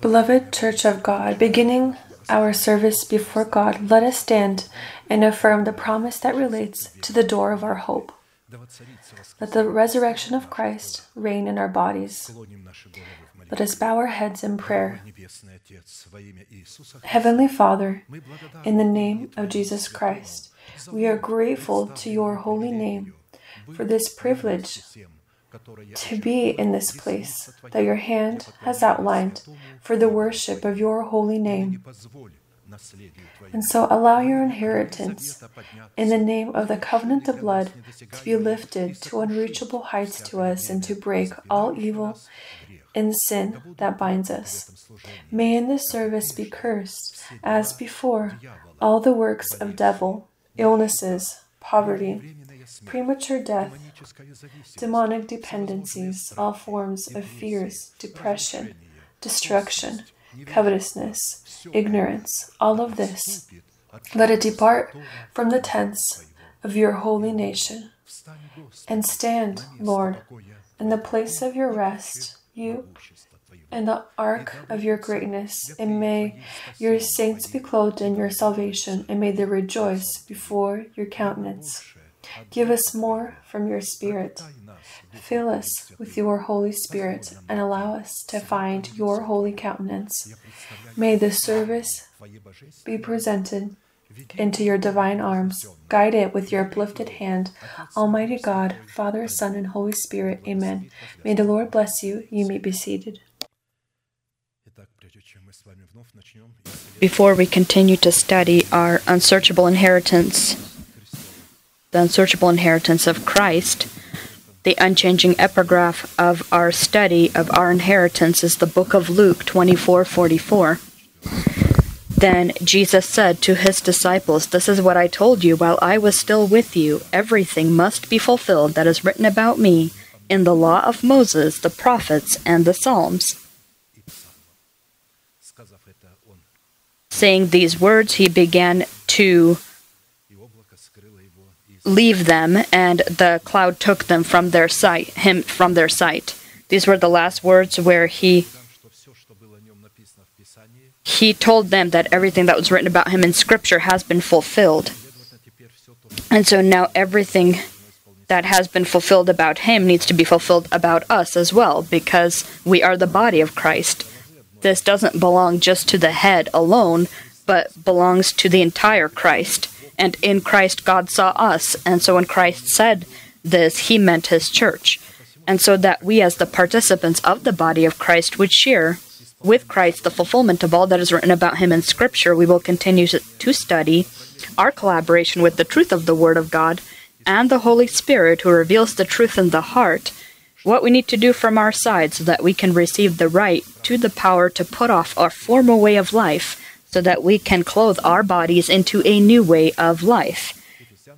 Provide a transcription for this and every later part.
Beloved Church of God, beginning our service before God, let us stand and affirm the promise that relates to the door of our hope. Let the resurrection of Christ reign in our bodies. Let us bow our heads in prayer. Heavenly Father, in the name of Jesus Christ, we are grateful to your holy name for this privilege to be in this place that your hand has outlined for the worship of your holy name. And so allow your inheritance in the name of the covenant of blood to be lifted to unreachable heights to us and to break all evil and sin that binds us. May in this service be cursed, as before, all the works of devil, illnesses, poverty, premature death, demonic dependencies, all forms of fears, depression, destruction, covetousness, ignorance, all of this. Let it depart from the tents of your holy nation. And stand, Lord, in the place of your rest, you and the ark of your greatness, and may your saints be clothed in your salvation, and may they rejoice before your countenance. Give us more from your Spirit. Fill us with your Holy Spirit and allow us to find your holy countenance. May this service be presented into your divine arms. Guide it with your uplifted hand. Almighty God, Father, Son, and Holy Spirit. Amen. May the Lord bless you. You may be seated. Before we continue to study our unsearchable inheritance, the unsearchable inheritance of Christ, the unchanging epigraph of our study of our inheritance is the book of Luke 24:44. Then Jesus said to his disciples, This is what I told you while I was still with you. Everything must be fulfilled that is written about me in the law of Moses, the prophets, and the Psalms. Saying these words, he began to leave them, and the cloud took them from their sight, him from their sight. These were the last words where he he told them that everything that was written about him in scripture has been fulfilled. And so now everything that has been fulfilled about him needs to be fulfilled about us as well because we are the body of Christ. This doesn't belong just to the head alone, but belongs to the entire Christ and in Christ God saw us. And so when Christ said this, he meant his church. And so that we, as the participants of the body of Christ, would share with Christ the fulfillment of all that is written about him in Scripture, we will continue to study our collaboration with the truth of the Word of God and the Holy Spirit, who reveals the truth in the heart, what we need to do from our side so that we can receive the right to the power to put off our former way of life so that we can clothe our bodies into a new way of life.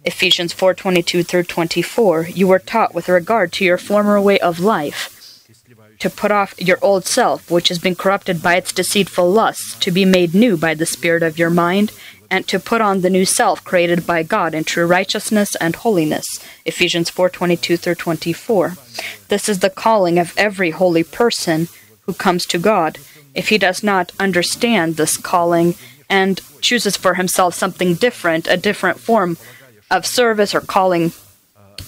Ephesians 4:22 through 24 You were taught with regard to your former way of life to put off your old self which has been corrupted by its deceitful lusts to be made new by the spirit of your mind and to put on the new self created by God in true righteousness and holiness. Ephesians 4:22 through 24. This is the calling of every holy person who comes to God if he does not understand this calling and chooses for himself something different, a different form of service or calling,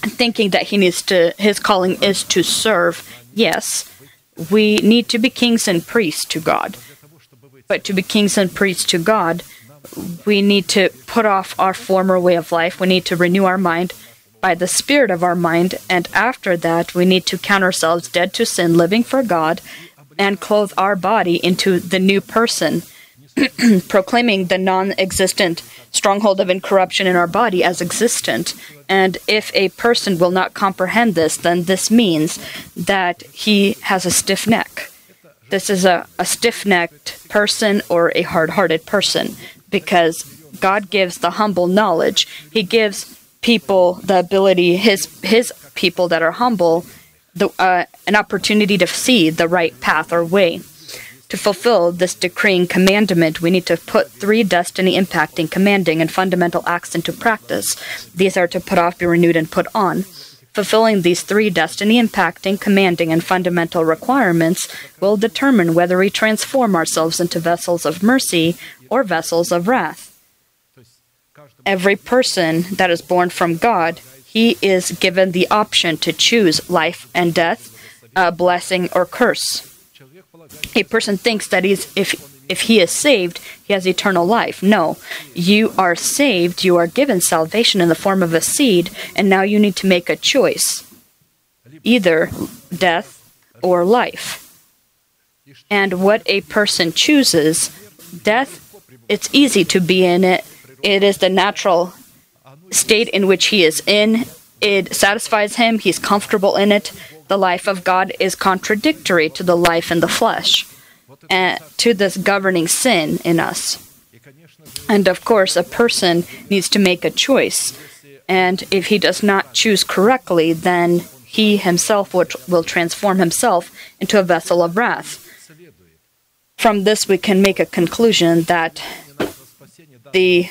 thinking that he needs to, his calling is to serve, yes, we need to be kings and priests to God. But to be kings and priests to God, we need to put off our former way of life. We need to renew our mind by the spirit of our mind. And after that, we need to count ourselves dead to sin, living for God, and clothe our body into the new person, proclaiming the non existent stronghold of incorruption in our body as existent. And if a person will not comprehend this, then this means that he has a stiff neck. This is a, a stiff necked person or a hard hearted person because God gives the humble knowledge. He gives people the ability, his, his people that are humble, the, uh, an opportunity to see the right path or way. To fulfill this decreeing commandment, we need to put three destiny impacting, commanding, and fundamental acts into practice. These are to put off, be renewed, and put on. Fulfilling these three destiny impacting, commanding, and fundamental requirements will determine whether we transform ourselves into vessels of mercy or vessels of wrath. Every person that is born from God, he is given the option to choose life and death, a blessing or curse. A person thinks that he's if if he is saved, he has eternal life. No, you are saved, you are given salvation in the form of a seed, and now you need to make a choice either death or life. And what a person chooses, death, it's easy to be in it. It is the natural state in which he is in. It satisfies him, he's comfortable in it. The life of God is contradictory to the life in the flesh and to this governing sin in us. And of course, a person needs to make a choice. And if he does not choose correctly, then he himself will transform himself into a vessel of wrath. From this, we can make a conclusion that the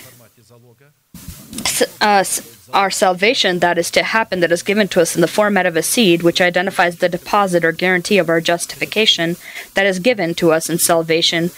uh, our salvation that is to happen, that is given to us in the format of a seed, which identifies the deposit or guarantee of our justification that is given to us in salvation,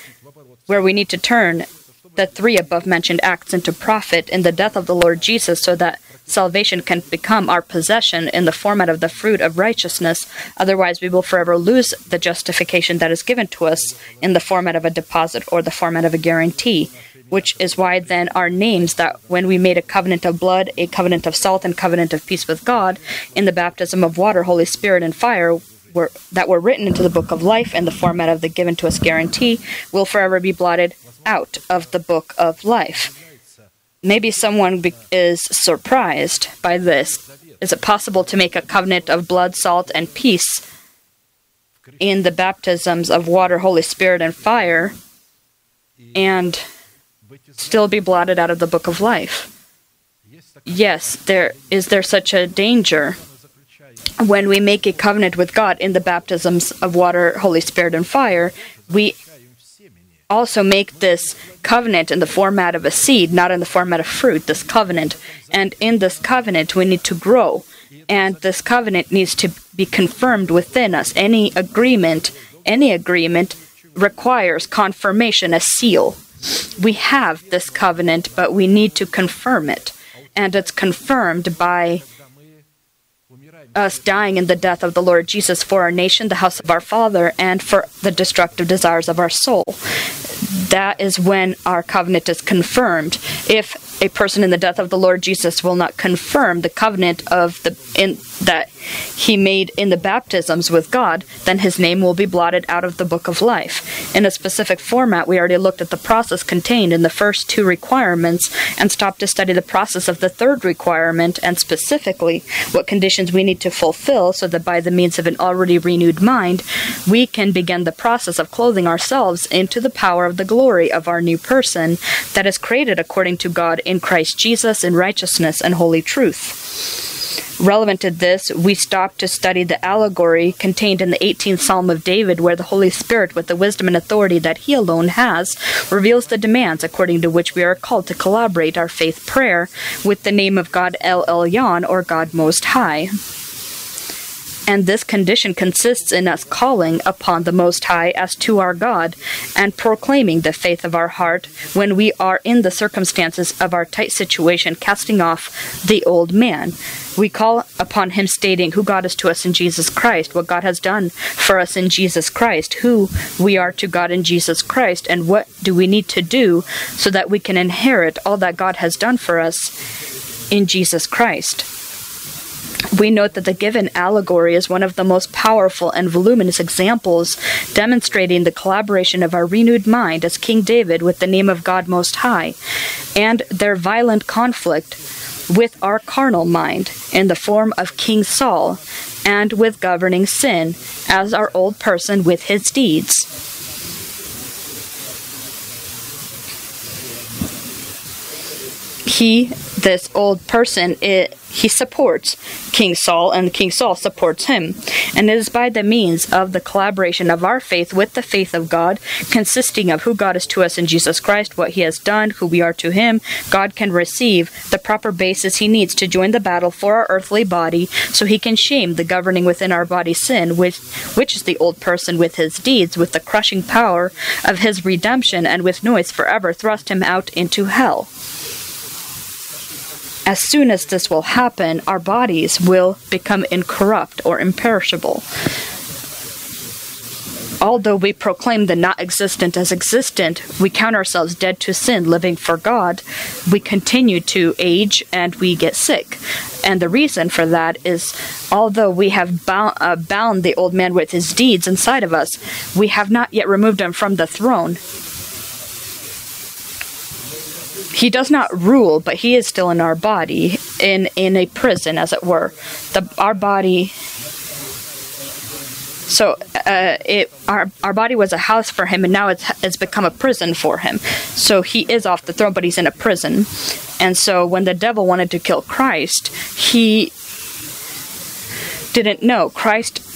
where we need to turn the three above mentioned acts into profit in the death of the Lord Jesus so that salvation can become our possession in the format of the fruit of righteousness. Otherwise, we will forever lose the justification that is given to us in the format of a deposit or the format of a guarantee which is why then our names that when we made a covenant of blood, a covenant of salt, and covenant of peace with God, in the baptism of water, Holy Spirit, and fire, were, that were written into the book of life in the format of the given to us guarantee, will forever be blotted out of the book of life. Maybe someone be- is surprised by this. Is it possible to make a covenant of blood, salt, and peace in the baptisms of water, Holy Spirit, and fire? And still be blotted out of the book of life. Yes, there is there such a danger when we make a covenant with God in the baptisms of water, Holy Spirit, and fire, we also make this covenant in the format of a seed, not in the format of fruit, this covenant. And in this covenant, we need to grow. And this covenant needs to be confirmed within us. Any agreement, any agreement requires confirmation, a seal we have this covenant, but we need to confirm it. And it's confirmed by us dying in the death of the Lord Jesus for our nation, the house of our Father, and for the destructive desires of our soul. That is when our covenant is confirmed. If a person in the death of the Lord Jesus will not confirm the covenant of the in that he made in the baptisms with God, then his name will be blotted out of the book of life. In a specific format, we already looked at the process contained in the first two requirements and stopped to study the process of the third requirement and specifically what conditions we need to fulfill so that by the means of an already renewed mind, we can begin the process of clothing ourselves into the power of the glory of our new person that is created according to God in Christ Jesus in righteousness and holy truth. Relevant to this, we stop to study the allegory contained in the 18th Psalm of David, where the Holy Spirit, with the wisdom and authority that He alone has, reveals the demands according to which we are called to collaborate our faith prayer with the name of God El Elyon, or God Most High and this condition consists in us calling upon the Most High as to our God and proclaiming the faith of our heart when we are in the circumstances of our tight situation, casting off the old man. We call upon Him, stating who God is to us in Jesus Christ, what God has done for us in Jesus Christ, who we are to God in Jesus Christ, and what do we need to do so that we can inherit all that God has done for us in Jesus Christ we note that the given allegory is one of the most powerful and voluminous examples demonstrating the collaboration of our renewed mind as King David with the name of God Most High, and their violent conflict with our carnal mind in the form of King Saul, and with governing sin as our old person with his deeds. He, this old person, it, he supports King Saul, and King Saul supports him. And it is by the means of the collaboration of our faith with the faith of God, consisting of who God is to us in Jesus Christ, what he has done, who we are to him, God can receive the proper basis he needs to join the battle for our earthly body, so he can shame the governing within our body sin, which, which is the old person with his deeds, with the crushing power of his redemption, and with noise forever thrust him out into hell as soon as this will happen, our bodies will become incorrupt or imperishable. Although we proclaim the not existent as existent, we count ourselves dead to sin, living for God, we continue to age and we get sick. And the reason for that is although we have bound, uh, bound the old man with his deeds inside of us, we have not yet removed him from the throne he does not rule, but he is still in our body, in in a prison, as it were. The our body. So uh, it our our body was a house for him, and now it's it's become a prison for him. So he is off the throne, but he's in a prison. And so when the devil wanted to kill Christ, he didn't know Christ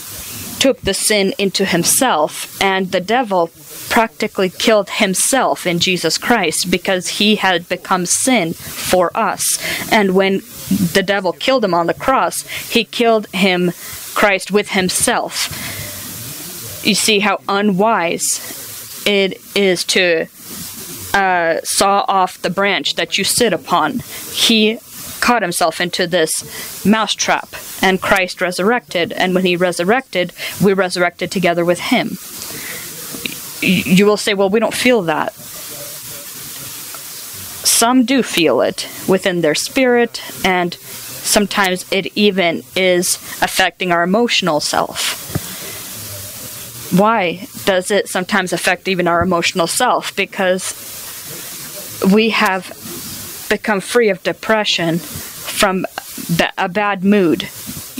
took the sin into himself, and the devil practically killed himself in Jesus Christ because he had become sin for us. And when the devil killed him on the cross, he killed him, Christ, with himself. You see how unwise it is to uh, saw off the branch that you sit upon. He caught himself into this mousetrap, and Christ resurrected. And when he resurrected, we resurrected together with him you will say, well, we don't feel that. Some do feel it within their spirit, and sometimes it even is affecting our emotional self. Why does it sometimes affect even our emotional self? Because we have become free of depression from a bad mood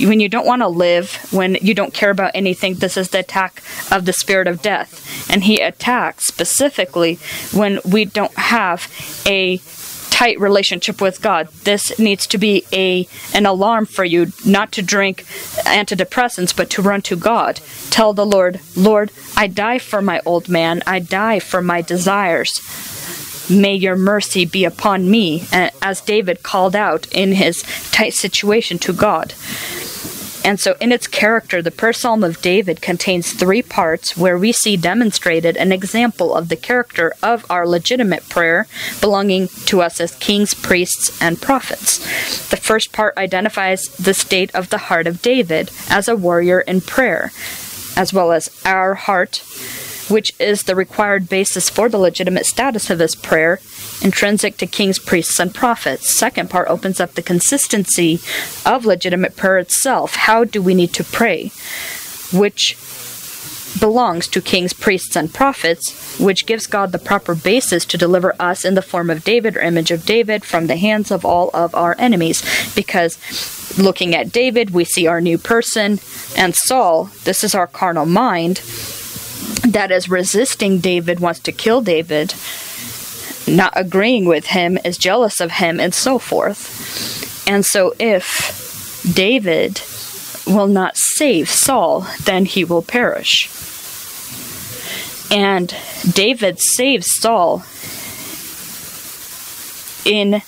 when you don't want to live, when you don't care about anything, this is the attack of the spirit of death. And he attacks specifically when we don't have a tight relationship with God. This needs to be a an alarm for you not to drink antidepressants but to run to God. Tell the Lord, "Lord, I die for my old man. I die for my desires." May your mercy be upon me, as David called out in his tight situation to God. And so, in its character, the Prayer Psalm of David contains three parts where we see demonstrated an example of the character of our legitimate prayer belonging to us as kings, priests, and prophets. The first part identifies the state of the heart of David as a warrior in prayer, as well as our heart, which is the required basis for the legitimate status of his prayer, intrinsic to kings, priests, and prophets. Second part opens up the consistency of legitimate prayer itself. How do we need to pray? Which belongs to kings, priests, and prophets, which gives God the proper basis to deliver us in the form of David or image of David from the hands of all of our enemies. Because looking at David, we see our new person, and Saul, this is our carnal mind that is resisting David, wants to kill David not agreeing with him, is jealous of him, and so forth. And so, if David will not save Saul, then he will perish. And David saves Saul in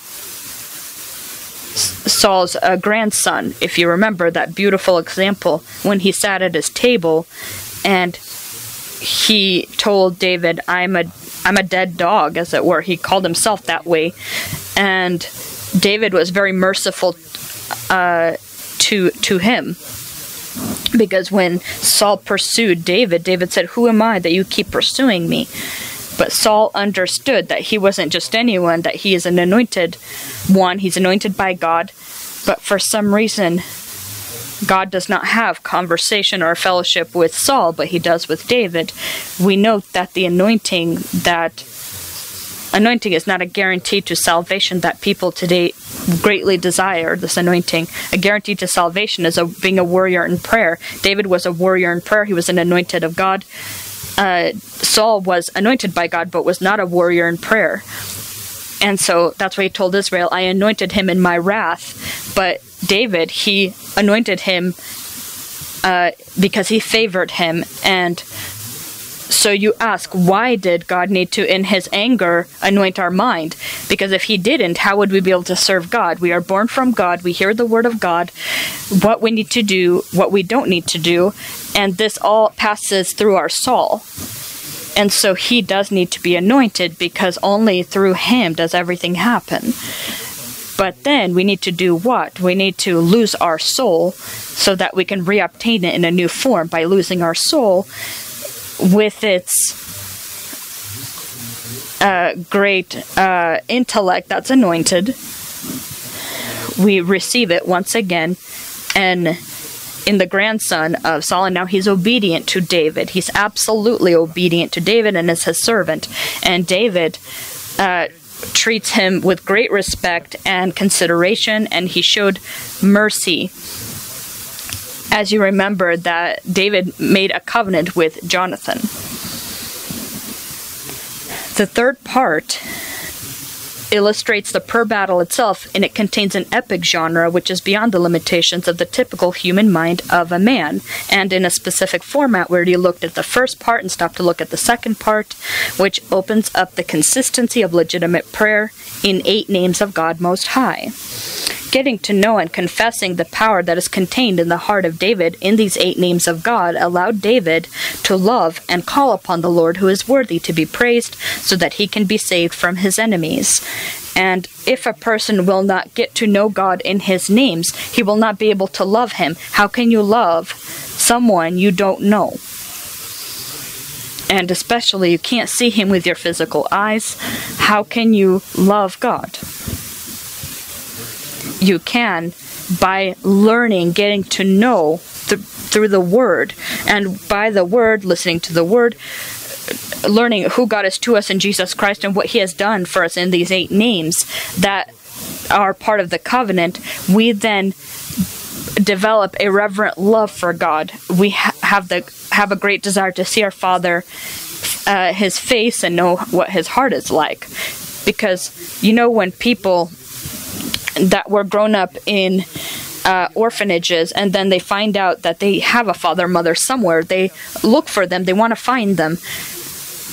Saul's uh, grandson. If you remember that beautiful example when he sat at his table and he told David, I'm a I'm a dead dog, as it were. He called himself that way. And David was very merciful uh, to to him. Because when Saul pursued David, David said, Who am I that you keep pursuing me? But Saul understood that he wasn't just anyone, that he is an anointed one. He's anointed by God. But for some reason, God does not have conversation or fellowship with Saul, but he does with David. We note that the anointing that anointing is not a guarantee to salvation that people today greatly desire this anointing. A guarantee to salvation is a, being a warrior in prayer. David was a warrior in prayer. He was an anointed of god. Uh, saul was anointed by god but was not a warrior in prayer And so that's why he told Israel, I anointed him in my wrath. But David, he anointed him uh, because he favored him. And so you ask, why did God need to, in his anger, anoint our mind? Because if he didn't, how would we be able to serve God? We are born from God, we hear the word of God, what we need to do, what we don't need to do, and this all passes through our soul. And so he does need to be anointed because only through him does everything happen. But then we need to do what? We need to lose our soul so that we can reobtain it in a new form. By losing our soul with its uh, great uh, intellect that's anointed, we receive it once again and in the grandson of Saul, and now he's obedient to David. He's absolutely obedient to David and is his servant. And David uh, treats him with great respect and consideration, and he showed mercy. As you remember, that David made a covenant with Jonathan. The third part illustrates the prayer battle itself, and it contains an epic genre which is beyond the limitations of the typical human mind of a man, and in a specific format where you looked at the first part and stopped to look at the second part, which opens up the consistency of legitimate prayer in eight names of God Most High. Getting to know and confessing the power that is contained in the heart of David in these eight names of God allowed David to love and call upon the Lord who is worthy to be praised so that he can be saved from his enemies. And if a person will not get to know God in his names, he will not be able to love him. How can you love someone you don't know? And especially, you can't see him with your physical eyes. How can you love God? You can by learning, getting to know th- through the Word, and by the Word, listening to the Word, learning who God is to us in Jesus Christ and what He has done for us in these eight names that are part of the covenant, we then develop a reverent love for God. We ha- have the have a great desire to see our Father, uh, His face, and know what His heart is like, because you know when people that were grown up in uh, orphanages and then they find out that they have a father mother somewhere. They look for them. They want to find them.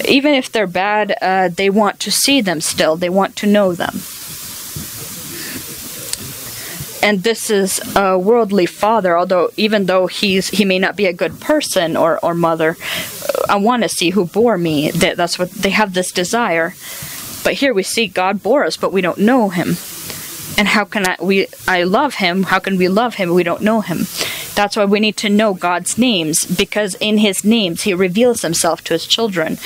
Even if they're bad uh, they want to see them still. They want to know them. And this is a worldly father although even though he's he may not be a good person or, or mother i want to see who bore me. That, that's what they have this desire. But here we see god bore us but we don't know him and how can I we I love him? How can we love him? We don't know him. That's why we need to know God's names because in his names he reveals himself to his children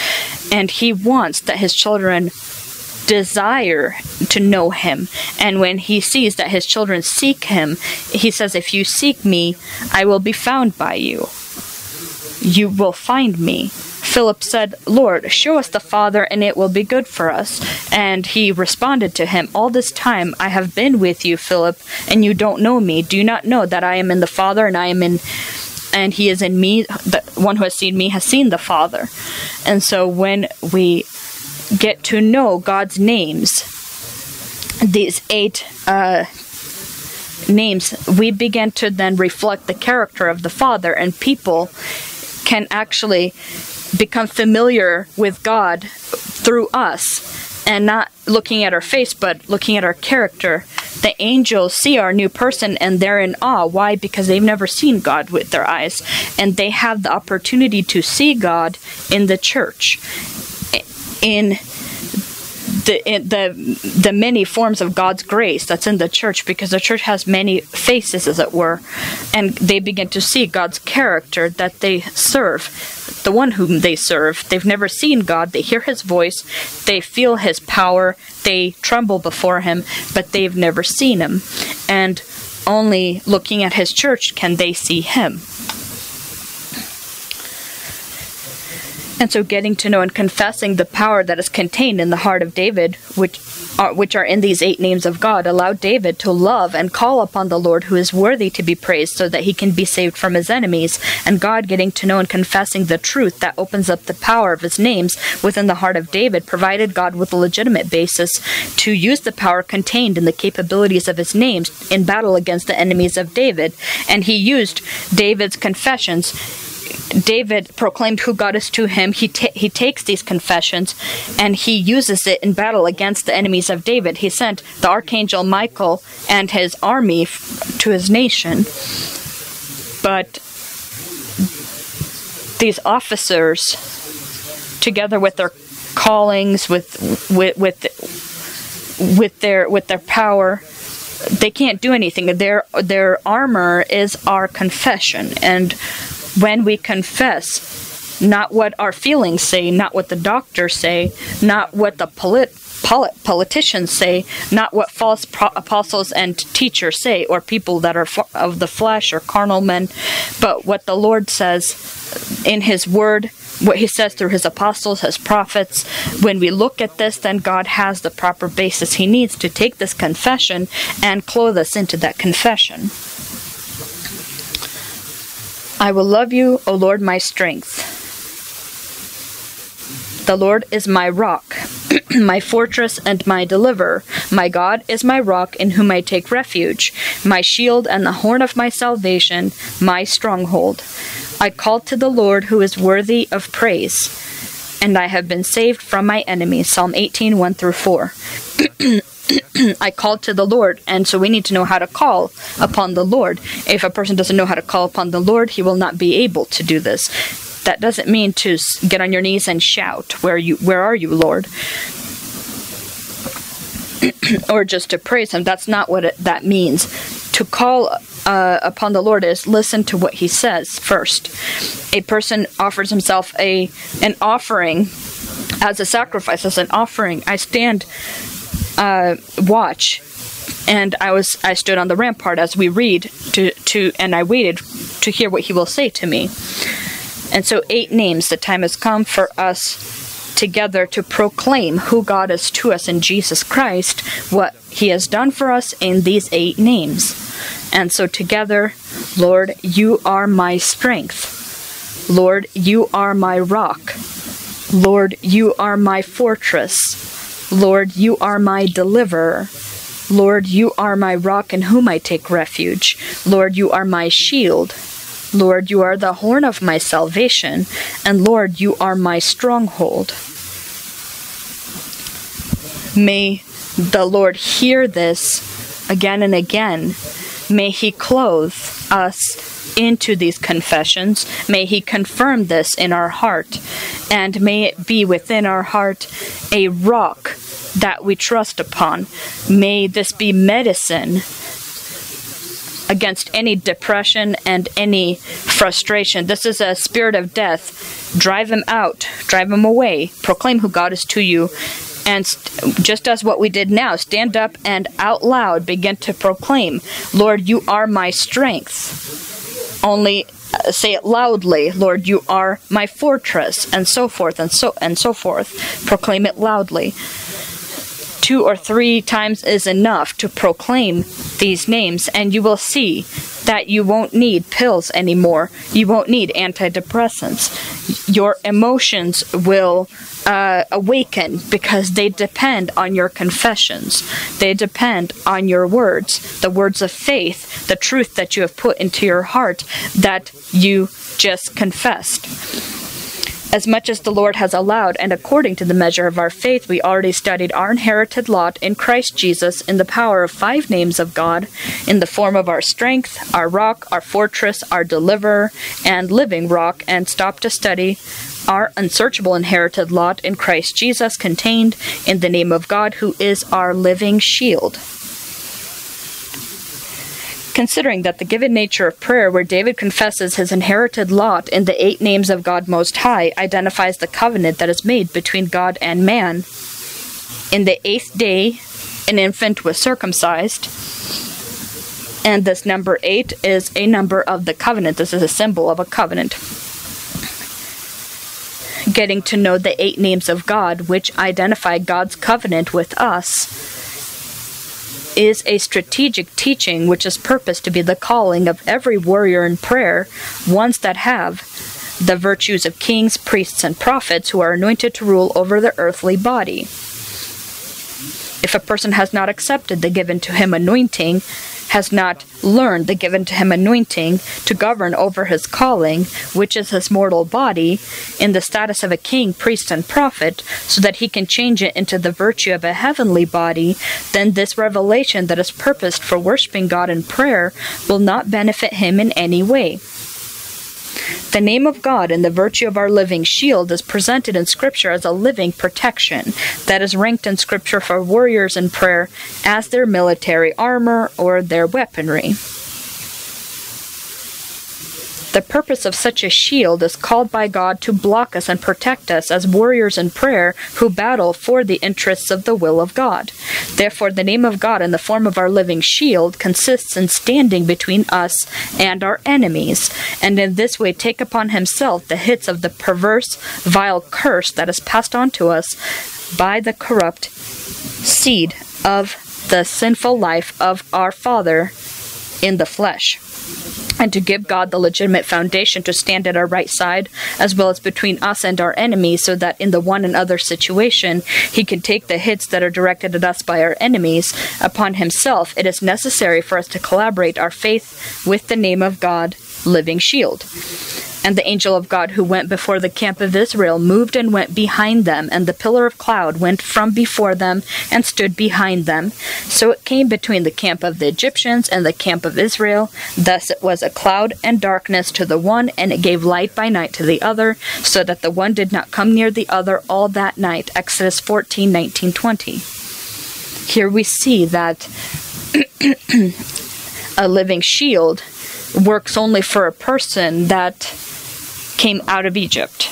and he wants that his children desire to know him. And when he sees that his children seek him, he says, If you seek me, I will be found by you. You will find me. Philip said, Lord, show us the Father, and it will be good for us. And he responded to him, All this time I have been with you, Philip, and you don't know me. Do you not know that I am in the Father, and I am in and he is in me the one who has seen me has seen the father and so when we get to know god's names these eight uh, names we begin to then reflect the character of the father and people can actually become familiar with God through us and not looking at our face but looking at our character. The angels see our new person and they're in awe. Why? Because they've never seen God with their eyes and they have the opportunity to see God in the church. In the the the many forms of God's grace that's in the church because the church has many faces as it were and they begin to see God's character that they serve the one whom they serve. They've never seen God. They hear his voice. They feel his power. They tremble before him but they've never seen him. And only looking at his church can they see him And so, getting to know and confessing the power that is contained in the heart of David, which are, which are in these eight names of God, allowed David to love and call upon the Lord who is worthy to be praised so that he can be saved from his enemies. And God, getting to know and confessing the truth that opens up the power of his names within the heart of David, provided God with a legitimate basis to use the power contained in the capabilities of his names in battle against the enemies of David. And he used David's confessions David proclaimed who God is to him. He ta- he takes these confessions and he uses it in battle against the enemies of David. He sent the archangel Michael and his army f- to his nation. But these officers together with their callings with with with with their with their power they can't do anything their their armor is our confession and when we confess not what our feelings say, not what the doctors say, not what the polit- polit- politicians say, not what false pro- apostles and teachers say, or people that are of the flesh or carnal men, but what the Lord says in His Word, what He says through His apostles, His prophets. When we look at this, then God has the proper basis He needs to take this confession and clothe us into that confession. I will love you, O Lord, my strength. The Lord is my rock, my fortress and my deliverer. My God is my rock in whom I take refuge, my shield and the horn of my salvation, my stronghold. I called to the Lord who is worthy of praise, and I have been saved from my enemies. Psalm 18 1 through 4. I called to the Lord. And so we need to know how to call upon the Lord. If a person doesn't know how to call upon the Lord, he will not be able to do this. That doesn't mean to get on your knees and shout, "Where you where are you, Lord?" or just to praise him. That's not what it, that means. To call uh, upon the Lord is listen to what he says first. A person offers himself a an offering as a sacrifice, as an offering. I stand uh, watch and I was I stood on the rampart as we read to to and I waited to hear what he will say to me. And so eight names the time has come for us together to proclaim who God is to us in Jesus Christ, what he has done for us in these eight names. And so together, Lord, you are my strength. Lord, you are my rock. Lord, you are my fortress. Lord, you are my deliverer. Lord, you are my rock in whom I take refuge. Lord, you are my shield. Lord, you are the horn of my salvation. And Lord, you are my stronghold. May the Lord hear this again and again. May He clothe us into these confessions. May He confirm this in our heart. And may it be within our heart a rock that we trust upon. May this be medicine against any depression and any frustration. This is a spirit of death. Drive him out, drive him away, proclaim who God is to you. And st- just as what we did now, stand up and out loud begin to proclaim, Lord, you are my strength. Only uh, say it loudly, Lord, you are my fortress, and so forth and so and so forth. Proclaim it loudly two or three times is enough to proclaim these names, and you will see that you won't need pills anymore. You won't need antidepressants. Your emotions will uh, awaken because they depend on your confessions. They depend on your words, the words of faith, the truth that you have put into your heart that you just confessed as much as the Lord has allowed, and according to the measure of our faith, we already studied our inherited lot in Christ Jesus in the power of five names of God, in the form of our strength, our rock, our fortress, our deliverer, and living rock, and stopped to study our unsearchable inherited lot in Christ Jesus contained in the name of God, who is our living shield. Considering that the given nature of prayer, where David confesses his inherited lot in the eight names of God Most High, identifies the covenant that is made between God and man. In the eighth day, an infant was circumcised. And this number eight is a number of the covenant. This is a symbol of a covenant. getting to know the eight names of God, which identify God's covenant with us, is a strategic teaching which is purposed to be the calling of every warrior in prayer, ones that have the virtues of kings, priests, and prophets who are anointed to rule over the earthly body. If a person has not accepted the given to him anointing, has not learned the given to him anointing to govern over his calling, which is his mortal body, in the status of a king, priest, and prophet, so that he can change it into the virtue of a heavenly body, then this revelation that is purposed for worshiping God in prayer will not benefit him in any way. The name of God and the virtue of our living shield is presented in Scripture as a living protection that is ranked in Scripture for warriors in prayer as their military armor or their weaponry. The purpose of such a shield is called by God to block us and protect us as warriors in prayer who battle for the interests of the will of God. Therefore, the name of God in the form of our living shield consists in standing between us and our enemies, and in this way take upon himself the hits of the perverse, vile curse that is passed on to us by the corrupt seed of the sinful life of our father in the flesh and to give God the legitimate foundation to stand at our right side, as well as between us and our enemies, so that in the one and other situation, he can take the hits that are directed at us by our enemies upon himself. It is necessary for us to collaborate our faith with the name of God, living shield. And the angel of God who went before the camp of Israel moved and went behind them, and the pillar of cloud went from before them and stood behind them. So it came between the camp of the Egyptians and the camp of Israel. Thus it was a cloud and darkness to the one, and it gave light by night to the other, so that the one did not come near the other all that night. Exodus 14 19 20. Here we see that a living shield works only for a person that came out of Egypt.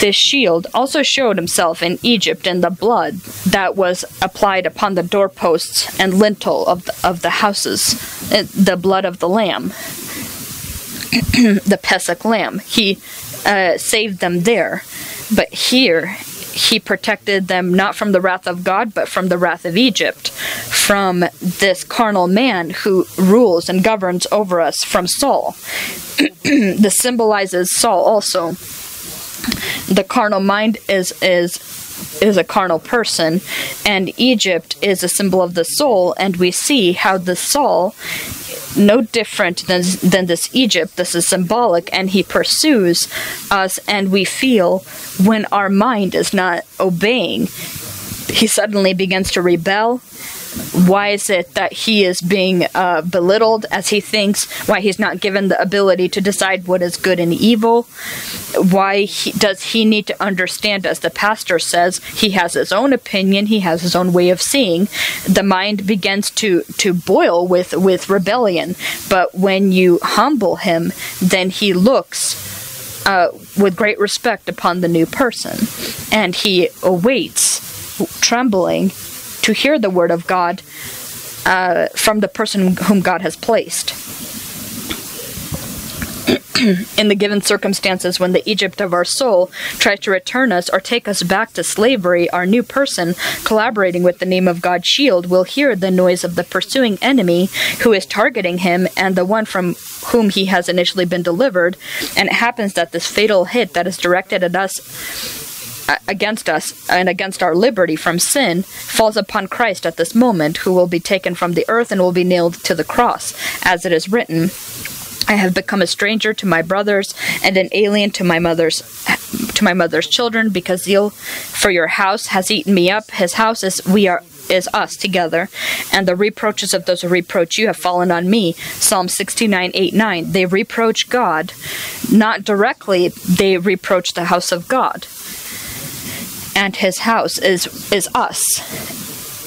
This shield also showed himself in Egypt in the blood that was applied upon the doorposts and lintel of the, of the houses, eh, the blood of the lamb, the Pesach lamb. He uh, saved them there. But here, he protected them not from the wrath of God, but from the wrath of Egypt, from this carnal man who rules and governs over us, from Saul. this symbolizes Saul also. The carnal mind is is is a carnal person, and Egypt is a symbol of the soul, and we see how the soul, no different than than this Egypt. This is symbolic, and he pursues us, and we feel when our mind is not obeying, he suddenly begins to rebel why is it that he is being uh, belittled as he thinks? Why he's not given the ability to decide what is good and evil? Why he, does he need to understand, as the pastor says, he has his own opinion, he has his own way of seeing? The mind begins to, to boil with, with rebellion. But when you humble him, then he looks uh, with great respect upon the new person, and he awaits, trembling, to hear the word of God uh, from the person whom God has placed. in the given circumstances, when the Egypt of our soul tries to return us or take us back to slavery, our new person, collaborating with the name of God's shield, will hear the noise of the pursuing enemy who is targeting him and the one from whom he has initially been delivered. And it happens that this fatal hit that is directed at us against us and against our liberty from sin falls upon Christ at this moment, who will be taken from the earth and will be nailed to the cross, as it is written. I have become a stranger to my brothers and an alien to my mother's to my mother's children because zeal for your house has eaten me up his house is we are is us together, and the reproaches of those who reproach you have fallen on me. Psalm 69 8 9. They reproach God, not directly, they reproach the house of God and his house is is us.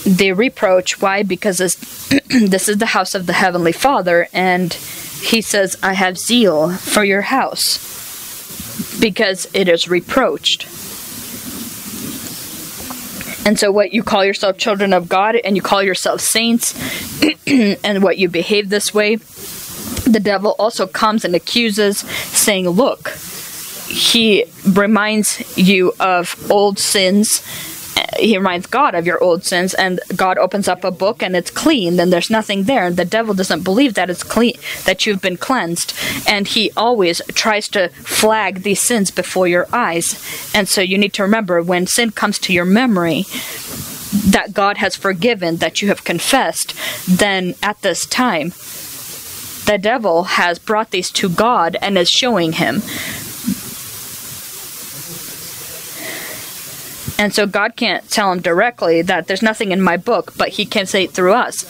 They reproach why because this, this is the house of the heavenly Father and he says I have zeal for your house because it is reproached. And so, what you call yourself children of God and you call yourself saints, and what you behave this way, the devil also comes and accuses, saying, Look, he reminds you of old sins he reminds God of your old sins, and God opens up a book and it's clean, then there's nothing there. And the devil doesn't believe that it's clean, that you've been cleansed. And he always tries to flag these sins before your eyes. And so you need to remember when sin comes to your memory, that God has forgiven, that you have confessed, then at this time, the devil has brought these to God and is showing him And so God can't tell him directly that there's nothing in my book, but he can say it through us.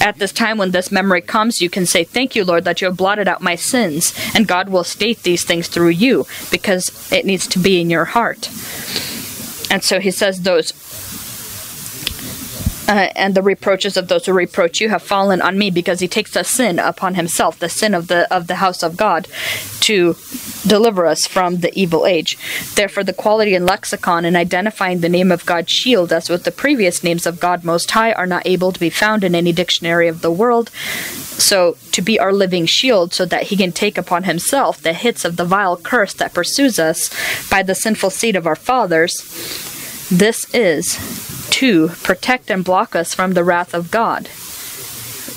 At this time when this memory comes, you can say, Thank you, Lord, that you have blotted out my sins. And God will state these things through you because it needs to be in your heart. And so he says, Those uh, and the reproaches of those who reproach you have fallen on me because he takes the sin upon himself the sin of the of the house of god to deliver us from the evil age. Therefore the quality and lexicon in identifying the name of god shield as with the previous names of god most high are not able to be found in any dictionary of the world. So to be our living shield so that he can take upon himself the hits of the vile curse that pursues us by the sinful seed of our fathers this is to protect and block us from the wrath of God,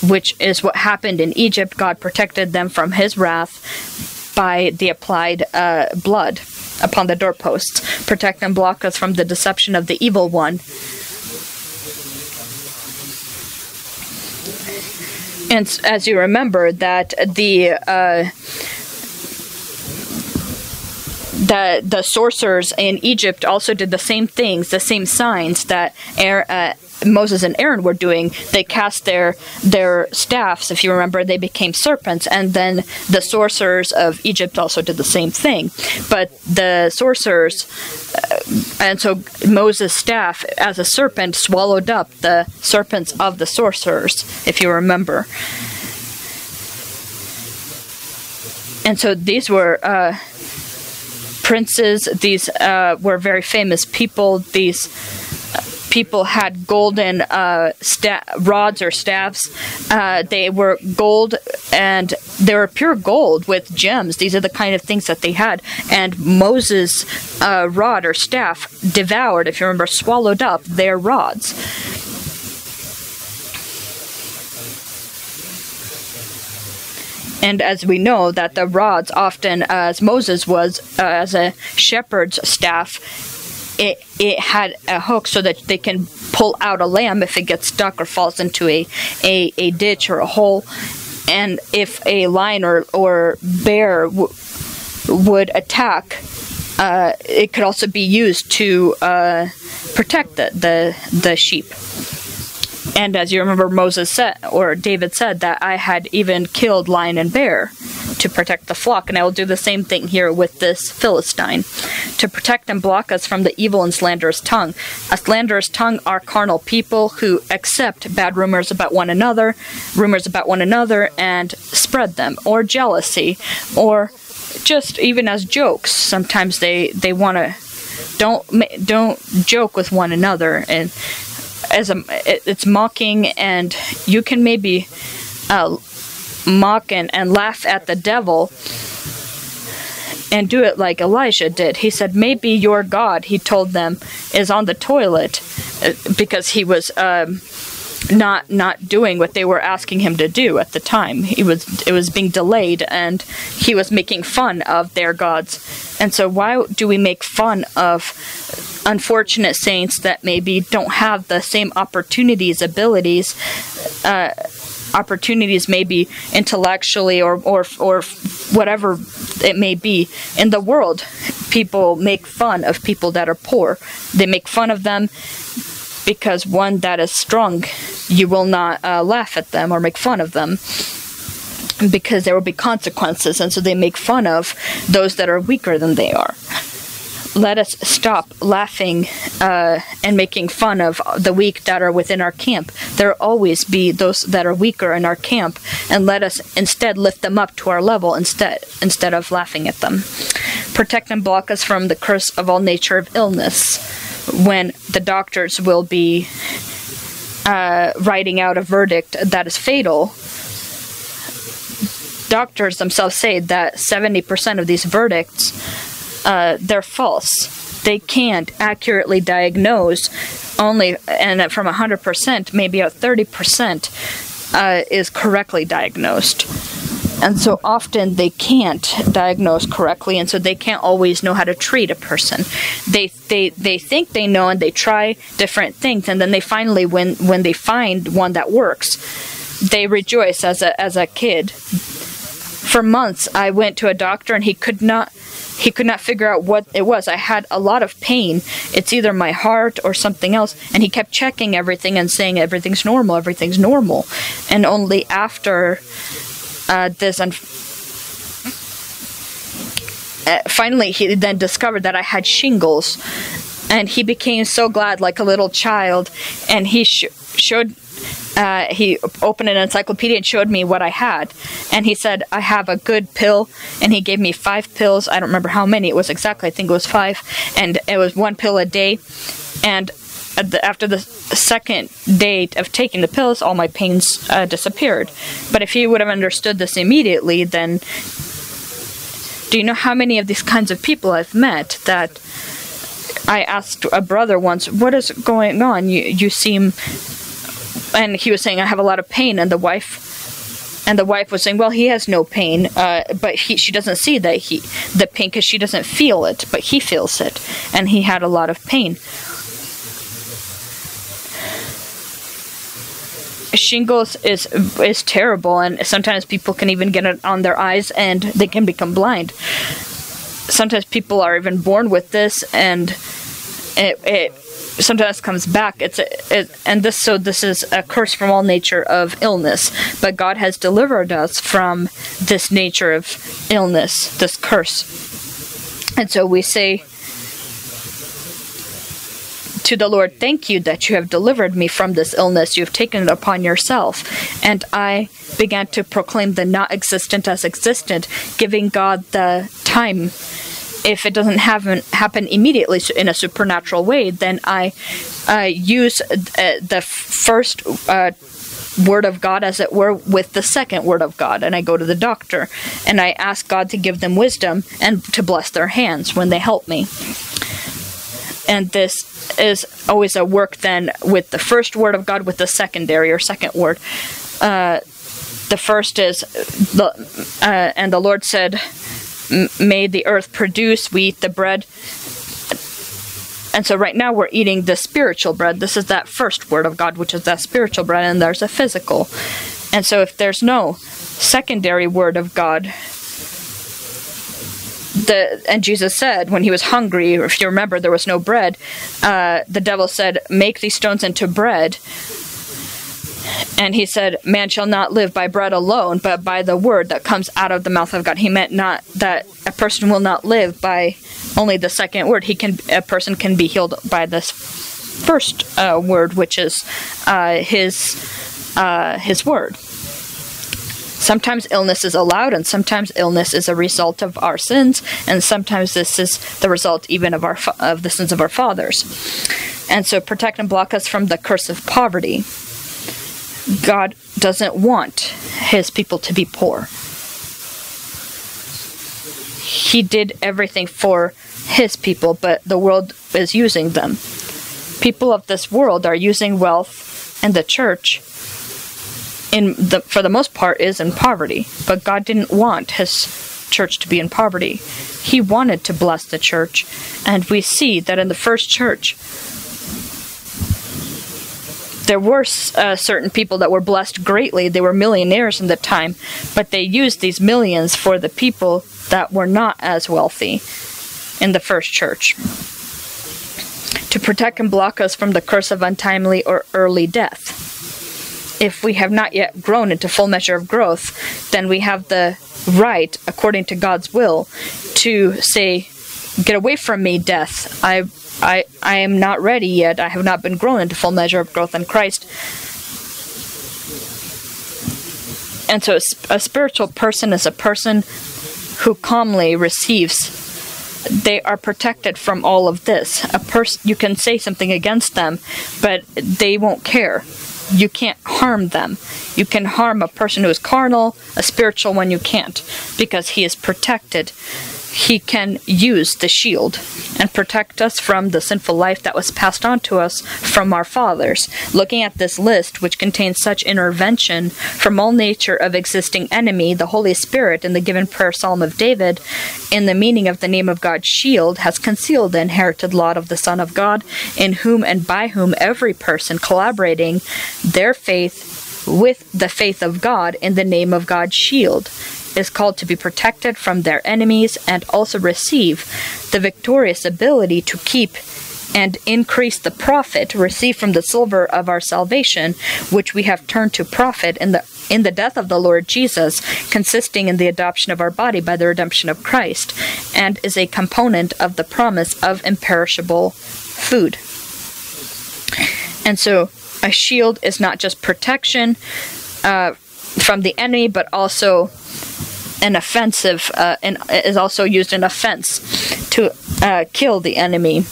which is what happened in Egypt. God protected them from his wrath by the applied uh, blood upon the doorposts. Protect and block us from the deception of the evil one. And as you remember, that the uh, the the sorcerers in Egypt also did the same things, the same signs that uh, Moses and Aaron were doing. They cast their their staffs, if you remember, they became serpents, and then the sorcerers of Egypt also did the same thing. But the sorcerers, uh, and so Moses' staff as a serpent swallowed up the serpents of the sorcerers, if you remember. And so these were. Uh, princes. These uh, were very famous people. These people had golden uh, sta- rods or staffs. Uh, they were gold and they were pure gold with gems. These are the kind of things that they had. And Moses' uh, rod or staff devoured, if you remember, swallowed up their rods. And as we know that the rods often, as Moses was, uh, as a shepherd's staff, it, it had a hook so that they can pull out a lamb if it gets stuck or falls into a, a, a ditch or a hole. And if a lion or, or bear w- would attack, uh, it could also be used to uh, protect the, the, the sheep. And as you remember, Moses said, or David said, that I had even killed lion and bear to protect the flock, and I will do the same thing here with this Philistine, to protect and block us from the evil and slanderous tongue. A slanderous tongue are carnal people who accept bad rumors about one another, rumors about one another, and spread them, or jealousy, or just even as jokes. Sometimes they they want to don't don't joke with one another and as a it's mocking and you can maybe uh, mock and, and laugh at the devil and do it like Elijah did. He said, Maybe your God, he told them, is on the toilet uh, because he was um, not not doing what they were asking him to do at the time. He was it was being delayed and he was making fun of their gods. And so why do we make fun of unfortunate saints that maybe don't have the same opportunities, abilities, uh, opportunities maybe intellectually or, or or whatever it may be in the world people make fun of people that are poor they make fun of them because one that is strong, you will not uh, laugh at them or make fun of them because there will be consequences, and so they make fun of those that are weaker than they are. Let us stop laughing uh, and making fun of the weak that are within our camp. There will always be those that are weaker in our camp, and let us instead lift them up to our level instead instead of laughing at them. Protect and block us from the curse of all nature of illness when the doctors will be uh, writing out a verdict that is fatal, doctors themselves say that 70% of these verdicts uh, they're false. They can't accurately diagnose only, and from 100%, maybe a 30% uh, is correctly diagnosed. And so often they can't diagnose correctly, and so they can't always know how to treat a person. They they they think they know, and they try different things, and then they finally, when when they find one that works, they rejoice as a as a kid. For months, I went to a doctor, and he could not he could not figure out what it was. I had a lot of pain. It's either my heart or something else. And he kept checking everything and saying everything's normal, everything's normal. And only after uh, this and uh, finally he then discovered that I had shingles and he became so glad like a little child and he sh- showed uh, he opened an encyclopedia and showed me what I had. And he said, I have a good pill. And he gave me five pills. I don't remember how many it was exactly. I think it was five. And it was one pill a day. And after the second date of taking the pills, all my pains uh, disappeared. But if he would have understood this immediately, then do you know how many of these kinds of people I've met that I asked a brother once, "What is going on? You you seem," and he was saying, "I have a lot of pain," and the wife. And the wife was saying, "Well, he has no pain, uh, but he, she doesn't see that he the pain because she doesn't feel it, but he feels it, and he had a lot of pain." Shingles is is terrible, and sometimes people can even get it on their eyes, and they can become blind. Sometimes people are even born with this, and it, it sometimes comes back. It's a, it, and this so this is a curse from all nature of illness. But God has delivered us from this nature of illness, this curse. And so we say to the Lord, Thank you that you have delivered me from this illness. You have taken it upon yourself. And I began to proclaim the not existent as existent, giving God the time. If it doesn't happen, happen immediately in a supernatural way, then I uh, use uh, the first uh, word of God, as it were, with the second word of God. And I go to the doctor and I ask God to give them wisdom and to bless their hands when they help me. And this is always a work then with the first word of God with the secondary or second word. Uh, the first is the uh, and the Lord said, "May the earth produce." We eat the bread. And so right now we're eating the spiritual bread. This is that first word of God, which is that spiritual bread, and there's a physical. And so if there's no secondary word of God, the and Jesus said when he was hungry, if you remember, there was no bread. Uh, the devil said, "Make these stones into bread." And he said, "Man shall not live by bread alone, but by the word that comes out of the mouth of God." He meant not that a person will not live by only the second word. He can a person can be healed by this first uh, word, which is uh, his uh, his word. Sometimes illness is allowed, and sometimes illness is a result of our sins, and sometimes this is the result even of our of the sins of our fathers. And so, protect and block us from the curse of poverty. God doesn't want His people to be poor. He did everything for His people, but the world is using them. People of this world are using wealth and the church in the for the most part is in poverty. But God didn't want his church to be in poverty. He wanted to bless the church, and we see that in the first church there were uh, certain people that were blessed greatly. They were millionaires in the time, but they used these millions for the people that were not as wealthy in the first church to protect and block us from the curse of untimely or early death if we have not yet grown into full measure of growth, then we have the right, according to God's will, to say, Get away from me, death. I I I am not ready yet. I have not been grown into full measure of growth in Christ. And so a spiritual person is a person who calmly receives they are protected from all of this. A person you can say something against them, but they won't care you can't harm them. You can harm a person who is carnal, a spiritual one you can't, because he is protected he can use the shield and protect us from the sinful life that was passed on to us from our fathers. Looking at this list, which contains such intervention from all nature of existing enemy, the Holy Spirit, in the given prayer psalm of David, in the meaning of the name of God's shield, has concealed the inherited lot of the Son of God, in whom and by whom every person collaborating their faith with the faith of God in the name of God's shield is called to be protected from their enemies and also receive the victorious ability to keep and increase the profit received from the silver of our salvation, which we have turned to profit in the in the death of the Lord Jesus, consisting in the adoption of our body by the redemption of Christ, and is a component of the promise of imperishable food. And so, a shield is not just protection uh, from the enemy, but also an offensive uh, and is also used in offense to uh, kill the enemy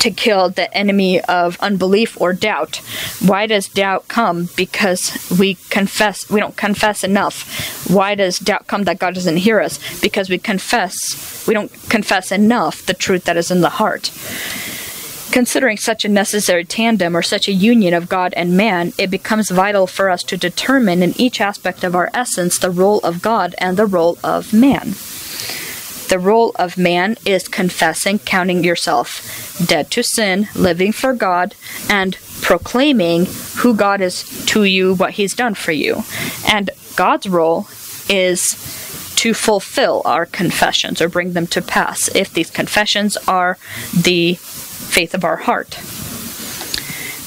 to kill the enemy of unbelief or doubt. Why does doubt come? Because we confess, we don't confess enough. Why does doubt come that God doesn't hear us? Because we confess, we don't confess enough the truth that is in the heart. Considering such a necessary tandem or such a union of God and man, it becomes vital for us to determine in each aspect of our essence the role of God and the role of man. The role of man is confessing, counting yourself dead to sin, living for God, and proclaiming who God is to you, what He's done for you. And God's role is to fulfill our confessions or bring them to pass if these confessions are the faith of our heart.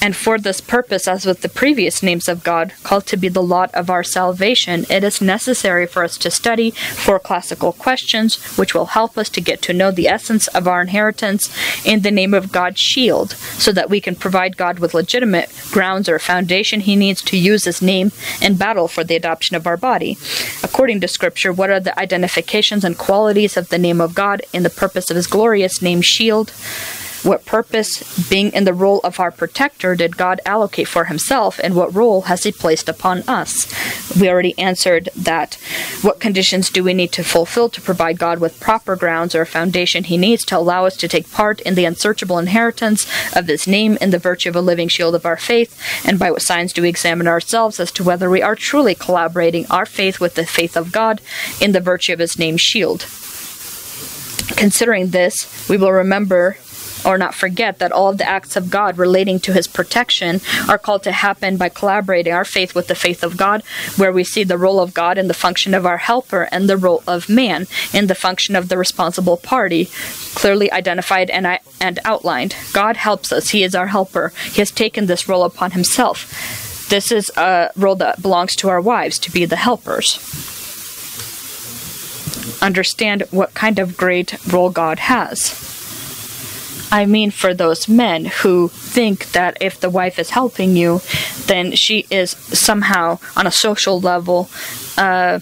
And for this purpose, as with the previous names of God, called to be the lot of our salvation, it is necessary for us to study four classical questions, which will help us to get to know the essence of our inheritance in the name of God's shield, so that we can provide God with legitimate grounds or foundation he needs to use his name in battle for the adoption of our body. According to Scripture, what are the identifications and qualities of the name of God in the purpose of his glorious name shield? What purpose, being in the role of our protector, did God allocate for himself, and what role has he placed upon us? We already answered that. What conditions do we need to fulfill to provide God with proper grounds or foundation he needs to allow us to take part in the unsearchable inheritance of his name in the virtue of a living shield of our faith? And by what signs do we examine ourselves as to whether we are truly collaborating our faith with the faith of God in the virtue of his name shield? Considering this, we will remember or not forget that all of the acts of God relating to his protection are called to happen by collaborating our faith with the faith of God, where we see the role of God in the function of our helper and the role of man in the function of the responsible party, clearly identified and, and outlined. God helps us, he is our helper. He has taken this role upon himself. This is a role that belongs to our wives to be the helpers. Understand what kind of great role God has. I mean for those men who think that if the wife is helping you, then she is somehow on a social level uh,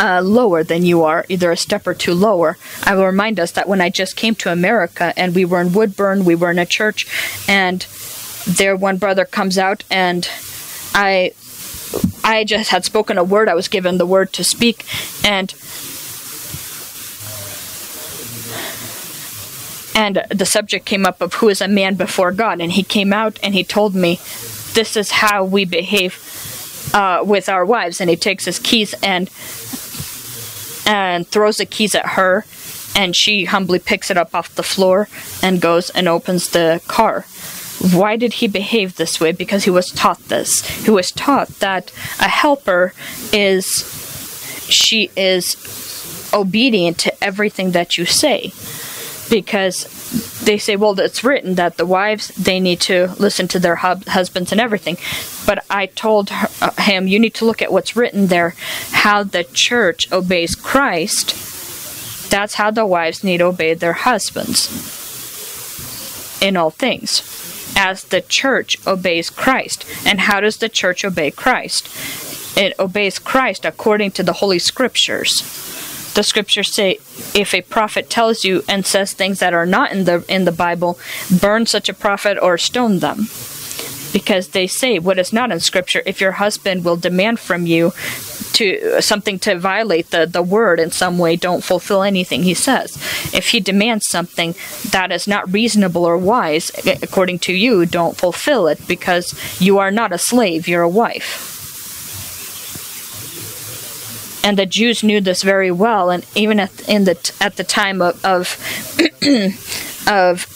uh, lower than you are, either a step or two lower. I will remind us that when I just came to America and we were in Woodburn, we were in a church, and there one brother comes out and I I just had spoken a word, I was given the word to speak, and and the subject came up of who is a man before God, and he came out and he told me, "This is how we behave uh, with our wives." And he takes his keys and and throws the keys at her, and she humbly picks it up off the floor and goes and opens the car. Why did he behave this way? Because he was taught this. He was taught that a helper is she is obedient to everything that you say because they say, well, it's written that the wives they need to listen to their hub- husbands and everything. But I told her, uh, him, you need to look at what's written there, how the church obeys Christ. That's how the wives need to obey their husbands in all things, as the church obeys Christ. And how does the church obey Christ? It obeys Christ according to the Holy Scriptures the scriptures say if a prophet tells you and says things that are not in the in the Bible, burn such a prophet or stone them. because they say what is not in Scripture. If your husband will demand from you to something to violate the, the word in some way, don't fulfill anything he says. If he demands something that is not reasonable or wise, according to you, don't fulfill it because you are not a slave, you're a wife. And the Jews knew this very well, and even at in the at the time of of, of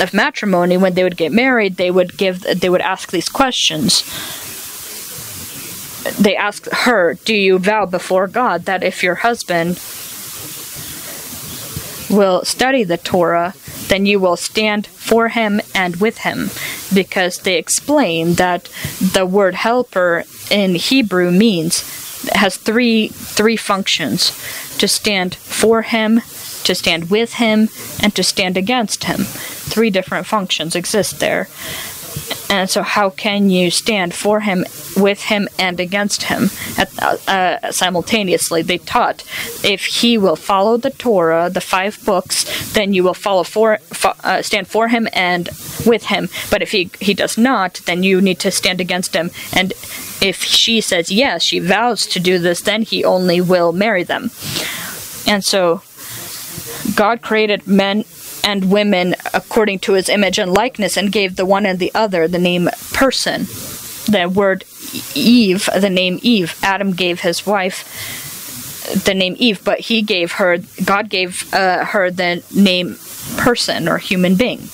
of matrimony, when they would get married, they would give they would ask these questions they asked her, Do you vow before God that if your husband will study the Torah, then you will stand for him and with him? Because they explain that the word helper in Hebrew means has three three functions to stand for him, to stand with him, and to stand against him. Three different functions exist there. And so, how can you stand for him, with him, and against him at, uh, uh, simultaneously? They taught if he will follow the Torah, the five books, then you will follow for, uh, stand for him and with him. But if he he does not, then you need to stand against him. And if she says yes, she vows to do this, then he only will marry them. And so, God created men and women according to his image and likeness, and gave the one and the other the name person. The word Eve, the name Eve. Adam gave his wife the name Eve, but he gave her, God gave uh, her the name person or human being.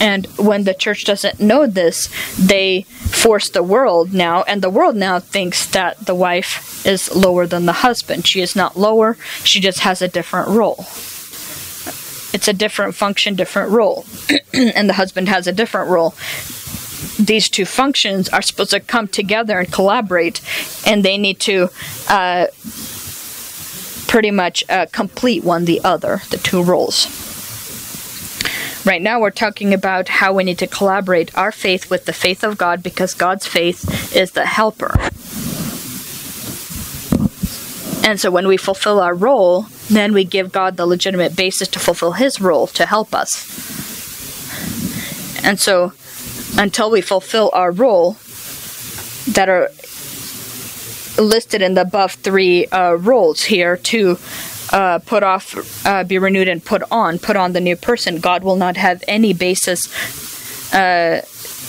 And when the church doesn't know this, they force the world now, and the world now thinks that the wife is lower than the husband. She is not lower, she just has a different role. It's a different function, different role. and the husband has a different role. These two functions are supposed to come together and collaborate, and they need to uh, pretty much uh, complete one the other, the two roles. Right now, we're talking about how we need to collaborate our faith with the faith of God because God's faith is the helper. And so, when we fulfill our role, then we give God the legitimate basis to fulfill His role to help us. And so, until we fulfill our role that are listed in the above three uh, roles here to uh, put off, uh, be renewed, and put on, put on the new person, God will not have any basis uh,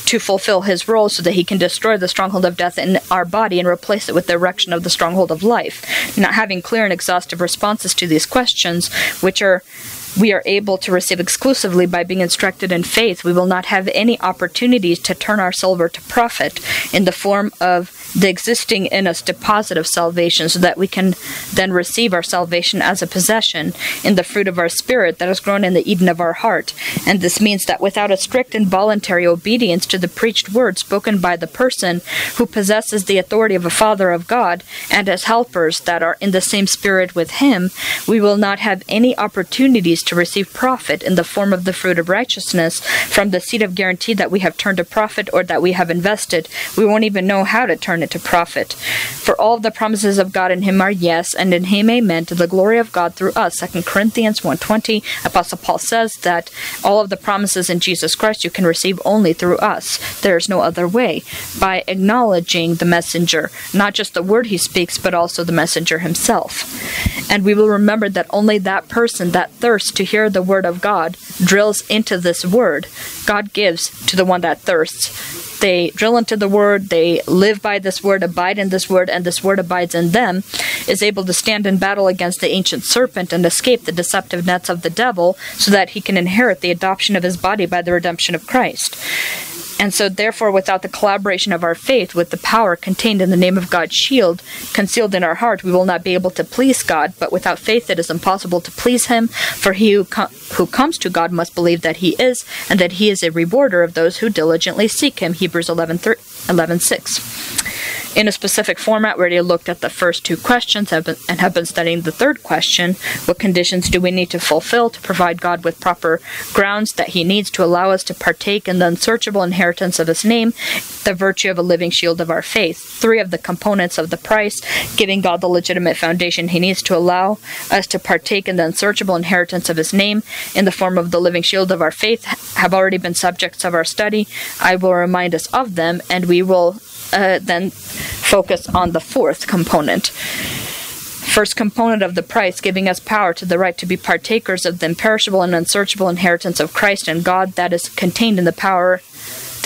to fulfill his role so that he can destroy the stronghold of death in our body and replace it with the erection of the stronghold of life. Not having clear and exhaustive responses to these questions, which are we are able to receive exclusively by being instructed in faith, we will not have any opportunities to turn our silver to profit in the form of the existing in us deposit of salvation so that we can then receive our salvation as a possession in the fruit of our spirit that has grown in the Eden of our heart. And this means that without a strict and voluntary obedience to the preached word spoken by the person who possesses the authority of a Father of God and as helpers that are in the same spirit with him, we will not have any opportunities to receive profit in the form of the fruit of righteousness from the seed of guarantee that we have turned to profit or that we have invested. We won't even know how to turn it to profit. For all the promises of God in him are yes, and in him amen to the glory of God through us. 2 Corinthians 1.20, Apostle Paul says that all of the promises in Jesus Christ you can receive only through us. There is no other way. By acknowledging the messenger, not just the word he speaks, but also the messenger himself. And we will remember that only that person that thirsts to hear the word of God drills into this word. God gives to the one that thirsts they drill into the word, they live by this word, abide in this word, and this word abides in them, is able to stand in battle against the ancient serpent and escape the deceptive nets of the devil so that he can inherit the adoption of his body by the redemption of Christ. And so, therefore, without the collaboration of our faith with the power contained in the name of God's shield concealed in our heart, we will not be able to please God. But without faith, it is impossible to please Him. For he who, com- who comes to God must believe that He is, and that He is a rewarder of those who diligently seek Him. Hebrews 11, 11 6. In a specific format. We already looked at the first two questions have been, and have been studying the third question. What conditions do we need to fulfill to provide God with proper grounds that He needs to allow us to partake in the unsearchable inheritance of His name, the virtue of a living shield of our faith? Three of the components of the price, giving God the legitimate foundation He needs to allow us to partake in the unsearchable inheritance of His name in the form of the living shield of our faith, have already been subjects of our study. I will remind us of them, and we will uh, then focus on the fourth component. First component of the price, giving us power to the right to be partakers of the imperishable and unsearchable inheritance of Christ and God that is contained in the power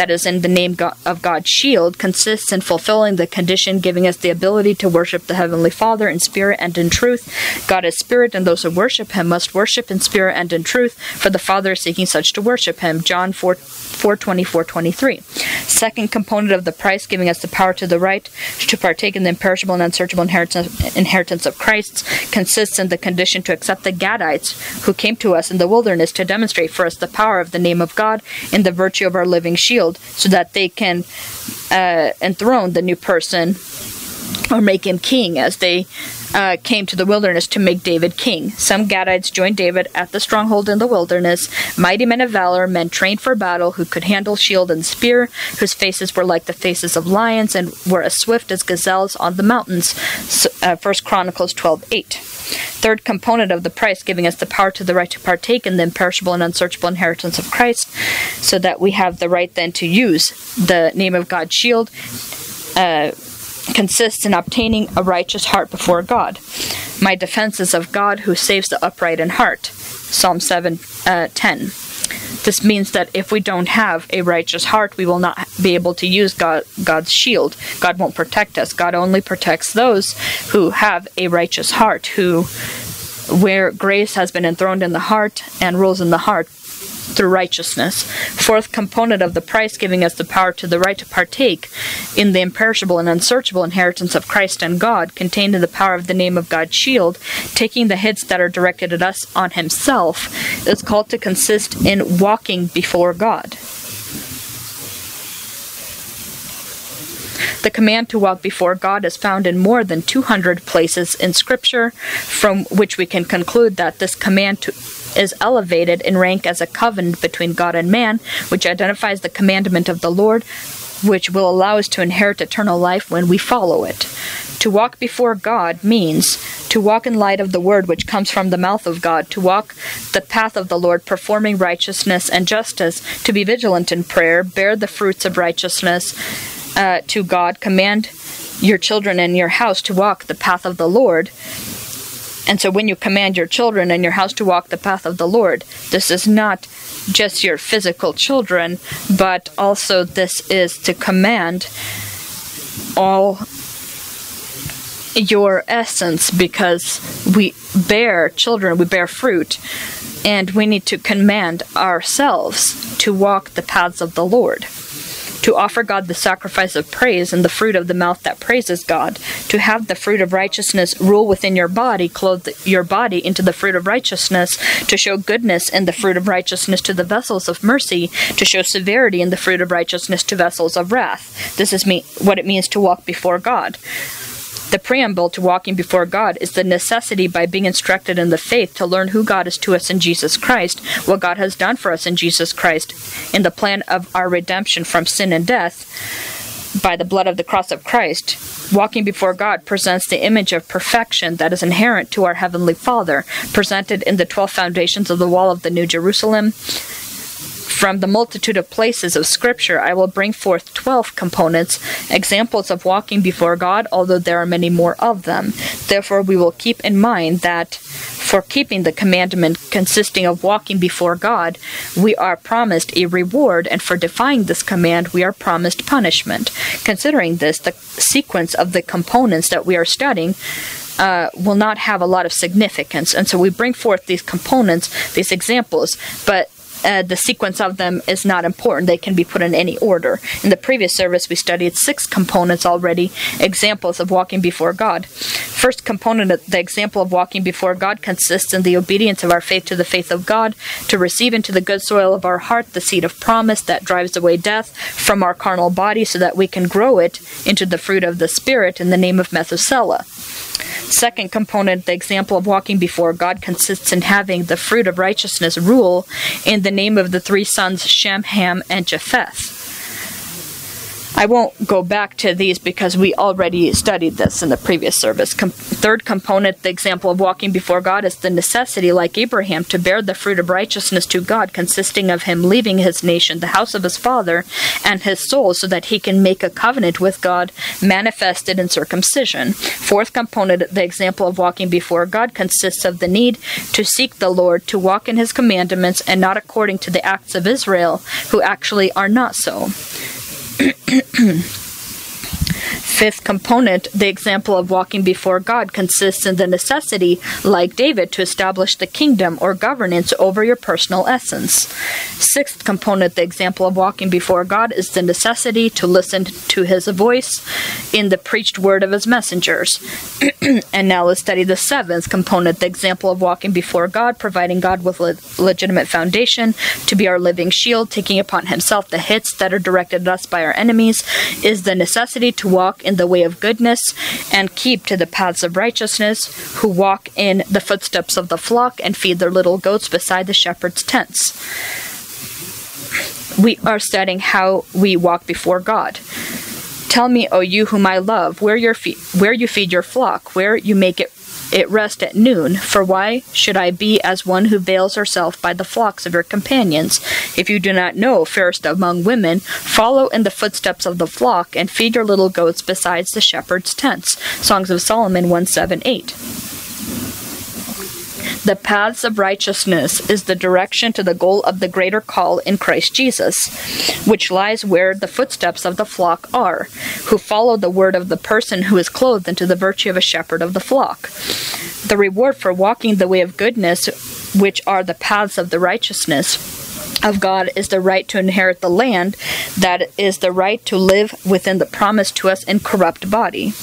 that is in the name of God's shield consists in fulfilling the condition giving us the ability to worship the Heavenly Father in spirit and in truth. God is spirit, and those who worship Him must worship in spirit and in truth, for the Father is seeking such to worship Him. John 4 4 24 23. Second component of the price, giving us the power to the right to partake in the imperishable and unsearchable inheritance, inheritance of Christ, consists in the condition to accept the Gadites who came to us in the wilderness to demonstrate for us the power of the name of God in the virtue of our living shield, so that they can uh, enthrone the new person or make him king as they uh, came to the wilderness to make David king. Some Gadites joined David at the stronghold in the wilderness, mighty men of valor, men trained for battle, who could handle shield and spear, whose faces were like the faces of lions and were as swift as gazelles on the mountains. Uh, First Chronicles 12:8. Third component of the price, giving us the power to the right to partake in the imperishable and unsearchable inheritance of Christ, so that we have the right then to use the name of God's shield. Uh, consists in obtaining a righteous heart before God. My defense is of God who saves the upright in heart. Psalm 7 uh, 10. This means that if we don't have a righteous heart, we will not be able to use God, God's shield. God won't protect us. God only protects those who have a righteous heart, who where grace has been enthroned in the heart and rules in the heart through righteousness. Fourth component of the price, giving us the power to the right to partake in the imperishable and unsearchable inheritance of Christ and God, contained in the power of the name of God's shield, taking the hits that are directed at us on Himself, is called to consist in walking before God. The command to walk before God is found in more than 200 places in Scripture, from which we can conclude that this command to is elevated in rank as a covenant between God and man, which identifies the commandment of the Lord, which will allow us to inherit eternal life when we follow it. To walk before God means to walk in light of the word which comes from the mouth of God, to walk the path of the Lord, performing righteousness and justice, to be vigilant in prayer, bear the fruits of righteousness uh, to God, command your children and your house to walk the path of the Lord, and so when you command your children and your house to walk the path of the Lord, this is not just your physical children, but also this is to command all your essence because we bear children, we bear fruit, and we need to command ourselves to walk the paths of the Lord to offer God the sacrifice of praise and the fruit of the mouth that praises God, to have the fruit of righteousness rule within your body, clothe your body into the fruit of righteousness, to show goodness in the fruit of righteousness to the vessels of mercy, to show severity in the fruit of righteousness to vessels of wrath. This is me- what it means to walk before God. The preamble to walking before God is the necessity by being instructed in the faith to learn who God is to us in Jesus Christ, what God has done for us in Jesus Christ, in the plan of our redemption from sin and death by the blood of the cross of Christ. Walking before God presents the image of perfection that is inherent to our Heavenly Father, presented in the twelve foundations of the wall of the New Jerusalem from the multitude of places of Scripture, I will bring forth twelve components, examples of walking before God, although there are many more of them. Therefore, we will keep in mind that for keeping the commandment consisting of walking before God, we are promised a reward, and for defying this command, we are promised punishment. Considering this, the sequence of the components that we are studying uh, will not have a lot of significance. And so we bring forth these components, these examples, but uh, the sequence of them is not important. They can be put in any order. In the previous service, we studied six components already, examples of walking before God. First component, the example of walking before God, consists in the obedience of our faith to the faith of God, to receive into the good soil of our heart the seed of promise that drives away death from our carnal body so that we can grow it into the fruit of the Spirit in the name of Methuselah. Second component, the example of walking before God, consists in having the fruit of righteousness rule in the name of the three sons Shem, Ham, and Japheth. I won't go back to these because we already studied this in the previous service. Com- third component, the example of walking before God, is the necessity, like Abraham, to bear the fruit of righteousness to God, consisting of him leaving his nation, the house of his father, and his soul, so that he can make a covenant with God manifested in circumcision. Fourth component, the example of walking before God, consists of the need to seek the Lord, to walk in his commandments, and not according to the acts of Israel, who actually are not so. 咳 咳 Fifth component, the example of walking before God, consists in the necessity, like David, to establish the kingdom or governance over your personal essence. Sixth component, the example of walking before God, is the necessity to listen to his voice in the preached word of his messengers. and now let's study the seventh component, the example of walking before God, providing God with a legitimate foundation to be our living shield, taking upon himself the hits that are directed at us by our enemies, is the necessity to walk in the way of goodness and keep to the paths of righteousness, who walk in the footsteps of the flock and feed their little goats beside the shepherd's tents. We are studying how we walk before God. Tell me, O you whom I love, where your fe- where you feed your flock, where you make it it rest at noon. For why should I be as one who veils herself by the flocks of your companions? If you do not know, fairest among women, follow in the footsteps of the flock and feed your little goats besides the shepherd's tents. Songs of Solomon 1 7 8. The paths of righteousness is the direction to the goal of the greater call in Christ Jesus, which lies where the footsteps of the flock are, who follow the word of the person who is clothed into the virtue of a shepherd of the flock. The reward for walking the way of goodness, which are the paths of the righteousness, of God is the right to inherit the land, that is the right to live within the promise to us in corrupt body.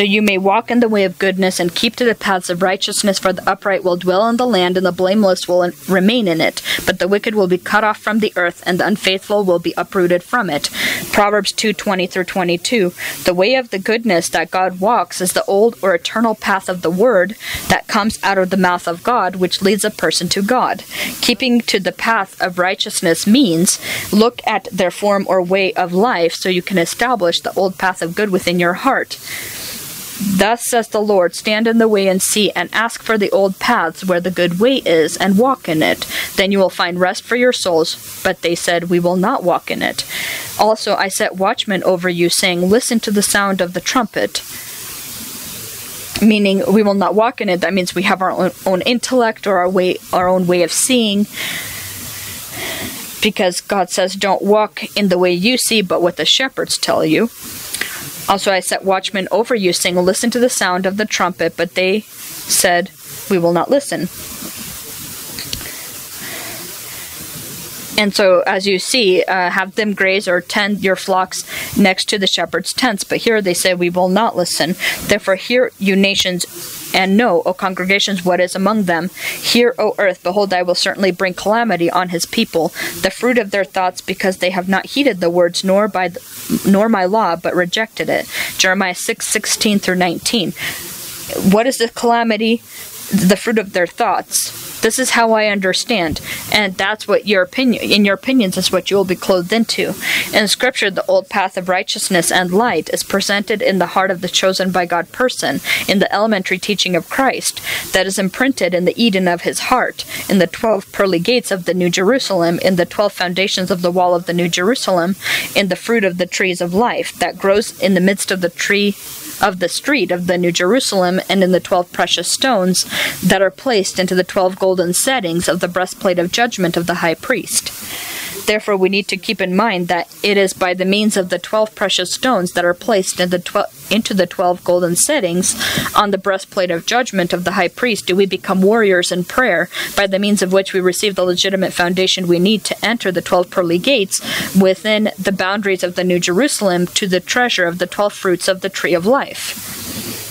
So you may walk in the way of goodness and keep to the paths of righteousness, for the upright will dwell in the land, and the blameless will remain in it. But the wicked will be cut off from the earth, and the unfaithful will be uprooted from it. Proverbs 2:20 through 22. The way of the goodness that God walks is the old or eternal path of the word that comes out of the mouth of God, which leads a person to God. Keeping to the path of righteousness means look at their form or way of life so you can establish the old path of good within your heart. Thus says the Lord Stand in the way and see, and ask for the old paths where the good way is, and walk in it. Then you will find rest for your souls. But they said, We will not walk in it. Also, I set watchmen over you, saying, Listen to the sound of the trumpet. Meaning, we will not walk in it. That means we have our own, own intellect or our way, our own way of seeing because God says, Don't walk in the way you see, but what the shepherds tell you. Also, I set watchmen over you, saying, Listen to the sound of the trumpet. But they said, We will not listen. And so, as you see, uh, have them graze or tend your flocks next to the shepherd's tents. But here they say, We will not listen. Therefore, hear, you nations, and know, O congregations, what is among them. Hear, O earth, behold, I will certainly bring calamity on his people, the fruit of their thoughts, because they have not heeded the words, nor by the, nor my law, but rejected it. Jeremiah six sixteen through 19. What is the calamity? The fruit of their thoughts this is how I understand, and that's what your opinion in your opinions is what you will be clothed into. In Scripture, the old path of righteousness and light is presented in the heart of the chosen by God person, in the elementary teaching of Christ, that is imprinted in the Eden of his heart, in the twelve pearly gates of the New Jerusalem, in the twelve foundations of the wall of the New Jerusalem, in the fruit of the trees of life that grows in the midst of the tree of the street of the New Jerusalem and in the twelve precious stones that are placed into the twelve golden settings of the breastplate of judgment of the high priest. Therefore, we need to keep in mind that it is by the means of the 12 precious stones that are placed in the 12, into the 12 golden settings on the breastplate of judgment of the high priest do we become warriors in prayer, by the means of which we receive the legitimate foundation we need to enter the 12 pearly gates within the boundaries of the New Jerusalem to the treasure of the 12 fruits of the tree of life.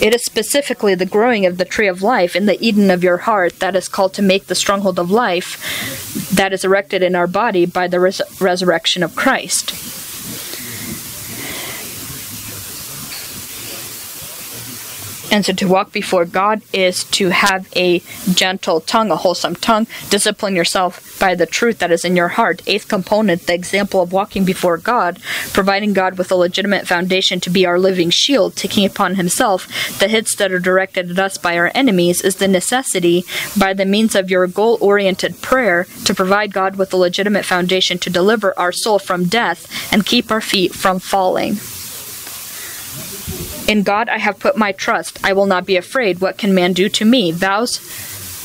It is specifically the growing of the tree of life in the Eden of your heart that is called to make the stronghold of life that is erected in our body by the res- resurrection of Christ. And so to walk before God is to have a gentle tongue, a wholesome tongue. Discipline yourself by the truth that is in your heart. Eighth component, the example of walking before God, providing God with a legitimate foundation to be our living shield, taking upon himself the hits that are directed at us by our enemies, is the necessity by the means of your goal oriented prayer to provide God with a legitimate foundation to deliver our soul from death and keep our feet from falling. In God I have put my trust. I will not be afraid. What can man do to me? Vows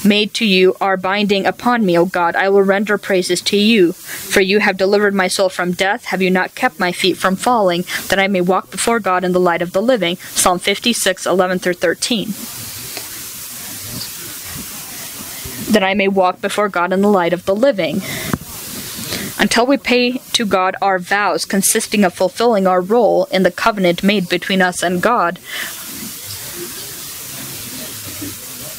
made to you are binding upon me, O God. I will render praises to you. For you have delivered my soul from death. Have you not kept my feet from falling, that I may walk before God in the light of the living? Psalm 56, 11 through 13. That I may walk before God in the light of the living until we pay to God our vows consisting of fulfilling our role in the covenant made between us and God,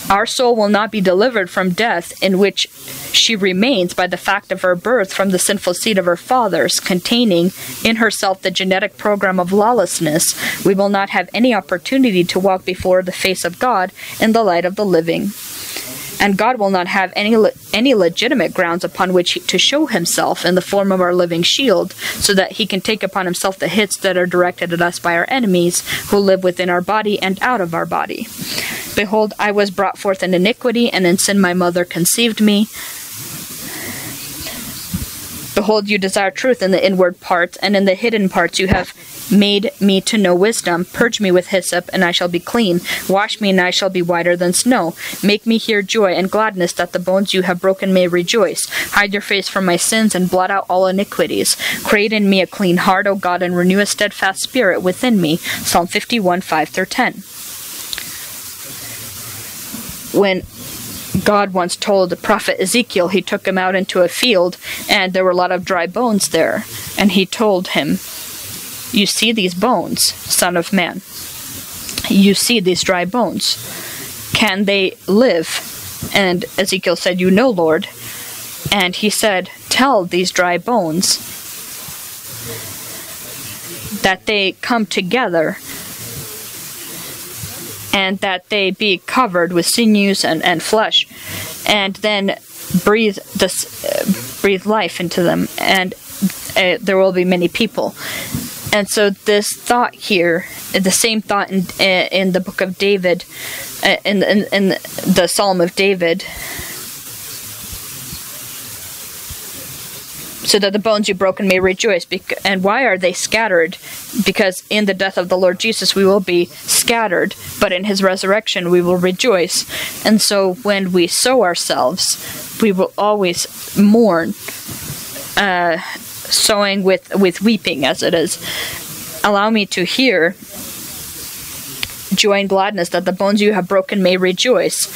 our soul will not be delivered from death, in which she remains by the fact of her birth from the sinful seed of her fathers, containing in herself the genetic program of lawlessness. We will not have any opportunity to walk before the face of God in the light of the living and God will not have any le- any legitimate grounds upon which he, to show himself in the form of our living shield, so that he can take upon himself the hits that are directed at us by our enemies, who live within our body and out of our body. Behold, I was brought forth in iniquity, and in sin my mother conceived me. Behold, you desire truth in the inward parts, and in the hidden parts you have made me to know wisdom. Purge me with hyssop, and I shall be clean. Wash me, and I shall be whiter than snow. Make me hear joy and gladness, that the bones you have broken may rejoice. Hide your face from my sins, and blot out all iniquities. Create in me a clean heart, O God, and renew a steadfast spirit within me. Psalm 51, 5 through 10. When God once told the prophet Ezekiel, he took him out into a field, and there were a lot of dry bones there. And he told him, You see these bones, son of man. You see these dry bones. Can they live? And Ezekiel said, You know, Lord. And he said, Tell these dry bones that they come together and that they be covered with sinews and, and flesh, and then breathe this uh, breathe life into them, and uh, there will be many people. And so this thought here, the same thought in uh, in the book of David, uh, in, in in the Psalm of David. so that the bones you broken may rejoice. and why are they scattered? Because in the death of the Lord Jesus we will be scattered, but in his resurrection we will rejoice. And so when we sow ourselves, we will always mourn, uh, sowing with, with weeping, as it is. Allow me to hear joy and gladness that the bones you have broken may rejoice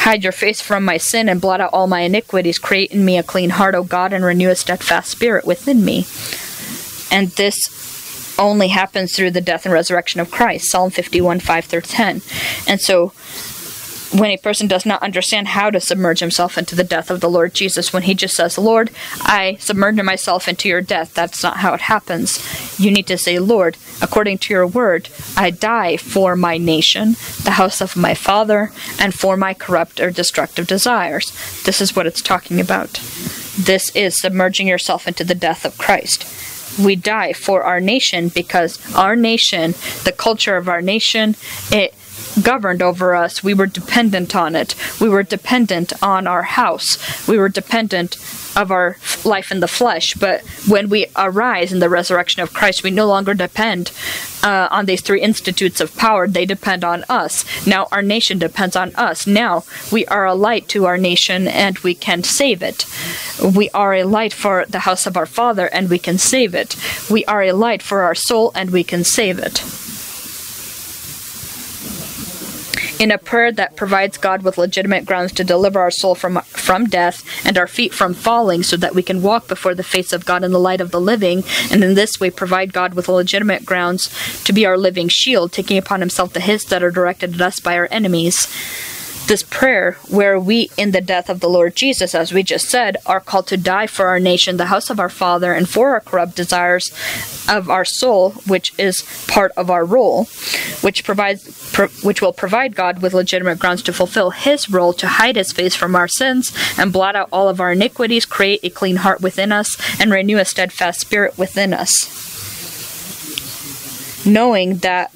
Hide your face from my sin and blot out all my iniquities. Create in me a clean heart, O God, and renew a steadfast spirit within me. And this only happens through the death and resurrection of Christ. Psalm 51, 5 through 10. And so when a person does not understand how to submerge himself into the death of the Lord Jesus, when he just says, Lord, I submerge myself into your death, that's not how it happens. You need to say, Lord, according to your word, I die for my nation, the house of my father, and for my corrupt or destructive desires. This is what it's talking about. This is submerging yourself into the death of Christ we die for our nation because our nation, the culture of our nation, it governed over us. We were dependent on it. We were dependent on our house. We were dependent of our life in the flesh. But when we arise in the resurrection of Christ, we no longer depend uh, on these three institutes of power. They depend on us. Now our nation depends on us. Now we are a light to our nation and we can save it. We are a light for the house of our Father and we can save it. We are a light for our soul and we can save it. In a prayer that provides God with legitimate grounds to deliver our soul from from death and our feet from falling so that we can walk before the face of God in the light of the living and in this way provide God with legitimate grounds to be our living shield taking upon himself the hits that are directed at us by our enemies this prayer, where we, in the death of the Lord Jesus, as we just said, are called to die for our nation, the house of our Father, and for our corrupt desires of our soul, which is part of our role, which provides, pro- which will provide God with legitimate grounds to fulfill His role to hide His face from our sins and blot out all of our iniquities, create a clean heart within us, and renew a steadfast spirit within us. Knowing that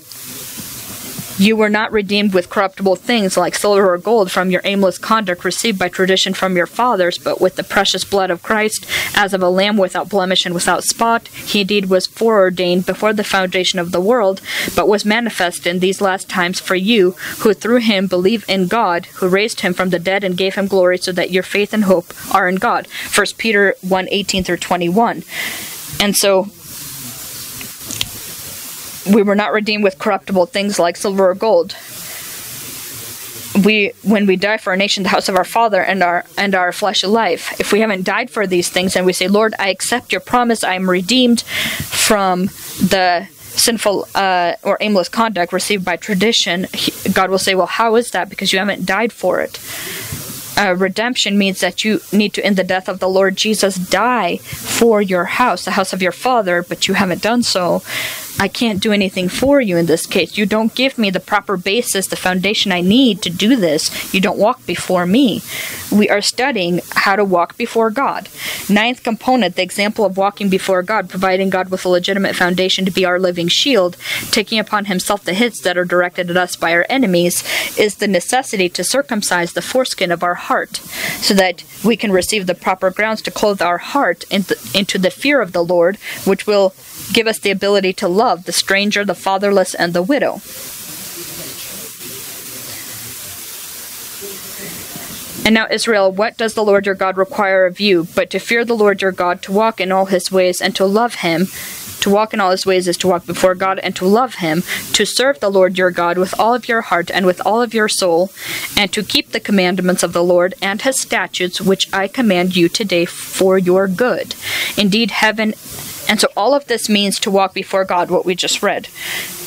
you were not redeemed with corruptible things like silver or gold from your aimless conduct received by tradition from your fathers, but with the precious blood of Christ, as of a lamb without blemish and without spot. He indeed was foreordained before the foundation of the world, but was manifest in these last times for you, who through him believe in God, who raised him from the dead and gave him glory, so that your faith and hope are in God. 1 Peter 1 18 through 21. And so we were not redeemed with corruptible things like silver or gold. We, when we die for our nation, the house of our Father, and our and our fleshly life, if we haven't died for these things, and we say, Lord, I accept your promise, I am redeemed from the sinful uh, or aimless conduct received by tradition, God will say, Well, how is that? Because you haven't died for it. Uh, redemption means that you need to, in the death of the Lord Jesus, die for your house, the house of your father, but you haven't done so. I can't do anything for you in this case. You don't give me the proper basis, the foundation I need to do this. You don't walk before me. We are studying how to walk before God. Ninth component, the example of walking before God, providing God with a legitimate foundation to be our living shield, taking upon himself the hits that are directed at us by our enemies, is the necessity to circumcise the foreskin of our heart so that we can receive the proper grounds to clothe our heart into the fear of the Lord, which will give us the ability to love the stranger, the fatherless, and the widow. And now, Israel, what does the Lord your God require of you but to fear the Lord your God, to walk in all his ways, and to love him? To walk in all his ways is to walk before God and to love him, to serve the Lord your God with all of your heart and with all of your soul, and to keep the commandments of the Lord and his statutes, which I command you today for your good. Indeed, heaven and so all of this means to walk before God, what we just read.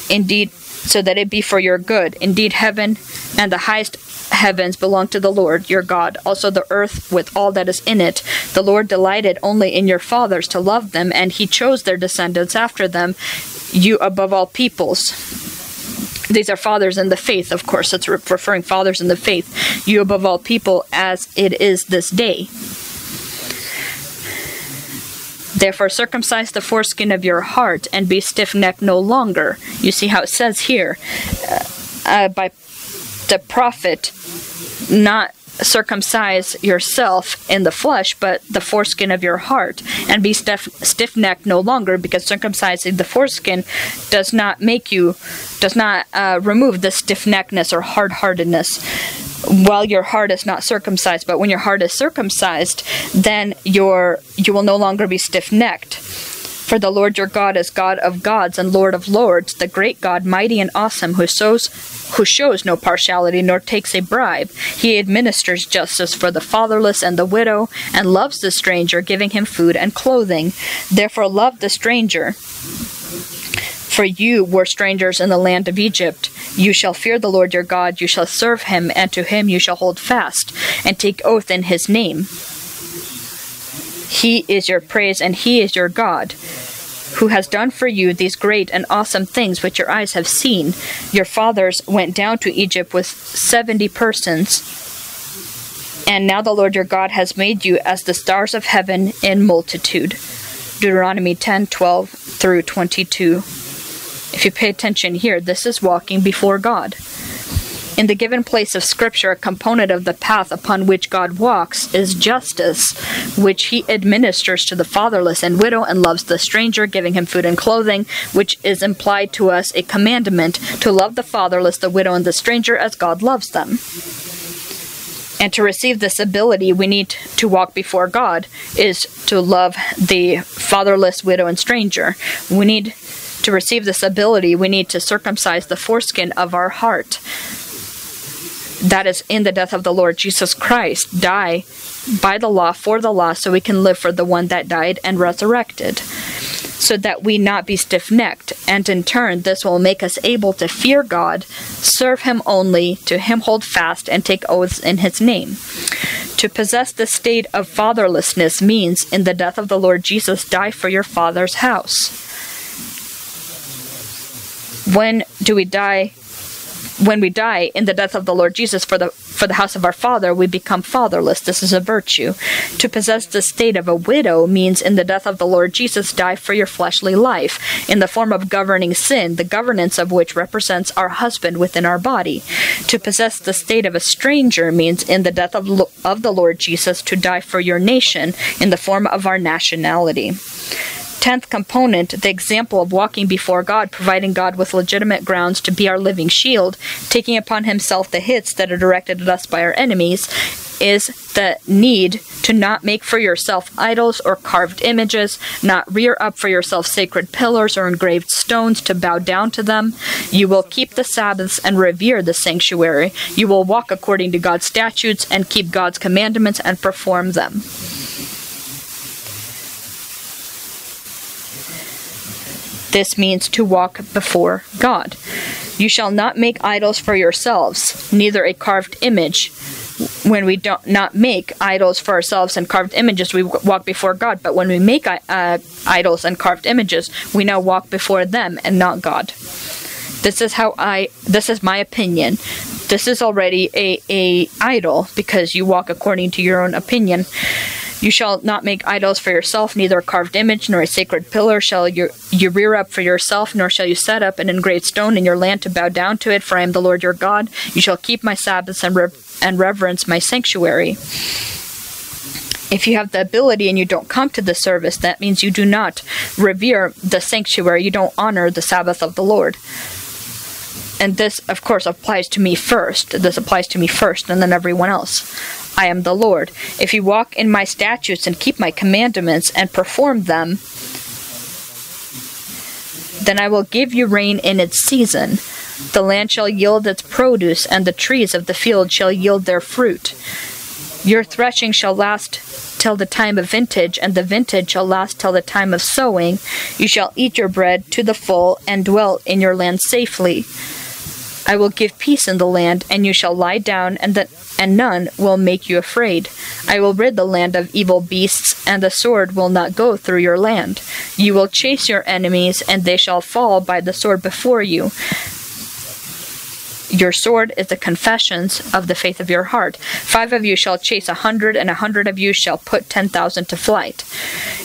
Indeed, so that it be for your good. Indeed, heaven and the highest heavens belong to the Lord your God, also the earth with all that is in it. The Lord delighted only in your fathers to love them, and he chose their descendants after them, you above all peoples. These are fathers in the faith, of course, it's referring fathers in the faith, you above all people, as it is this day. Therefore, circumcise the foreskin of your heart and be stiff necked no longer. You see how it says here uh, uh, by the prophet, not circumcise yourself in the flesh, but the foreskin of your heart, and be stiff necked no longer, because circumcising the foreskin does not make you, does not uh, remove the stiff neckedness or hard heartedness while your heart is not circumcised. But when your heart is circumcised, then your you will no longer be stiff necked. For the Lord your God is God of gods and Lord of lords, the great God, mighty and awesome, who shows who shows no partiality nor takes a bribe. He administers justice for the fatherless and the widow, and loves the stranger, giving him food and clothing. Therefore love the stranger for you were strangers in the land of Egypt. You shall fear the Lord your God, you shall serve him, and to him you shall hold fast, and take oath in his name. He is your praise, and he is your God who has done for you these great and awesome things which your eyes have seen. Your fathers went down to Egypt with seventy persons, and now the Lord your God has made you as the stars of heaven in multitude. Deuteronomy 10 12 through 22. If you pay attention here, this is walking before God. In the given place of Scripture, a component of the path upon which God walks is justice, which He administers to the fatherless and widow and loves the stranger, giving him food and clothing, which is implied to us a commandment to love the fatherless, the widow, and the stranger as God loves them. And to receive this ability, we need to walk before God, is to love the fatherless, widow, and stranger. We need to receive this ability, we need to circumcise the foreskin of our heart that is in the death of the Lord Jesus Christ, die by the law for the law so we can live for the one that died and resurrected so that we not be stiff-necked. And in turn this will make us able to fear God serve him only to him hold fast and take oaths in his name. To possess the state of fatherlessness means in the death of the Lord Jesus die for your father's house. When do we die when we die in the death of the Lord Jesus for the for the house of our father, we become fatherless. This is a virtue. To possess the state of a widow means in the death of the Lord Jesus die for your fleshly life, in the form of governing sin, the governance of which represents our husband within our body. To possess the state of a stranger means in the death of, of the Lord Jesus to die for your nation, in the form of our nationality tenth component, the example of walking before God, providing God with legitimate grounds to be our living shield, taking upon himself the hits that are directed at us by our enemies, is the need to not make for yourself idols or carved images, not rear up for yourself sacred pillars or engraved stones to bow down to them. You will keep the Sabbaths and revere the sanctuary. You will walk according to God's statutes and keep God's commandments and perform them. This means to walk before God. You shall not make idols for yourselves, neither a carved image. When we don't not make idols for ourselves and carved images, we walk before God. But when we make uh, idols and carved images, we now walk before them and not God. This is how I. This is my opinion. This is already a a idol because you walk according to your own opinion. You shall not make idols for yourself, neither a carved image nor a sacred pillar shall you, you rear up for yourself, nor shall you set up an engraved stone in your land to bow down to it, for I am the Lord your God. You shall keep my Sabbaths and, and reverence my sanctuary. If you have the ability and you don't come to the service, that means you do not revere the sanctuary, you don't honor the Sabbath of the Lord and this of course applies to me first this applies to me first and then everyone else I am the Lord. If you walk in my statutes and keep my commandments and perform them, then I will give you rain in its season. The land shall yield its produce, and the trees of the field shall yield their fruit. Your threshing shall last till the time of vintage, and the vintage shall last till the time of sowing. You shall eat your bread to the full, and dwell in your land safely. I will give peace in the land, and you shall lie down, and the, and none will make you afraid. I will rid the land of evil beasts, and the sword will not go through your land. You will chase your enemies, and they shall fall by the sword before you. Your sword is the confessions of the faith of your heart. Five of you shall chase a hundred, and a hundred of you shall put ten thousand to flight.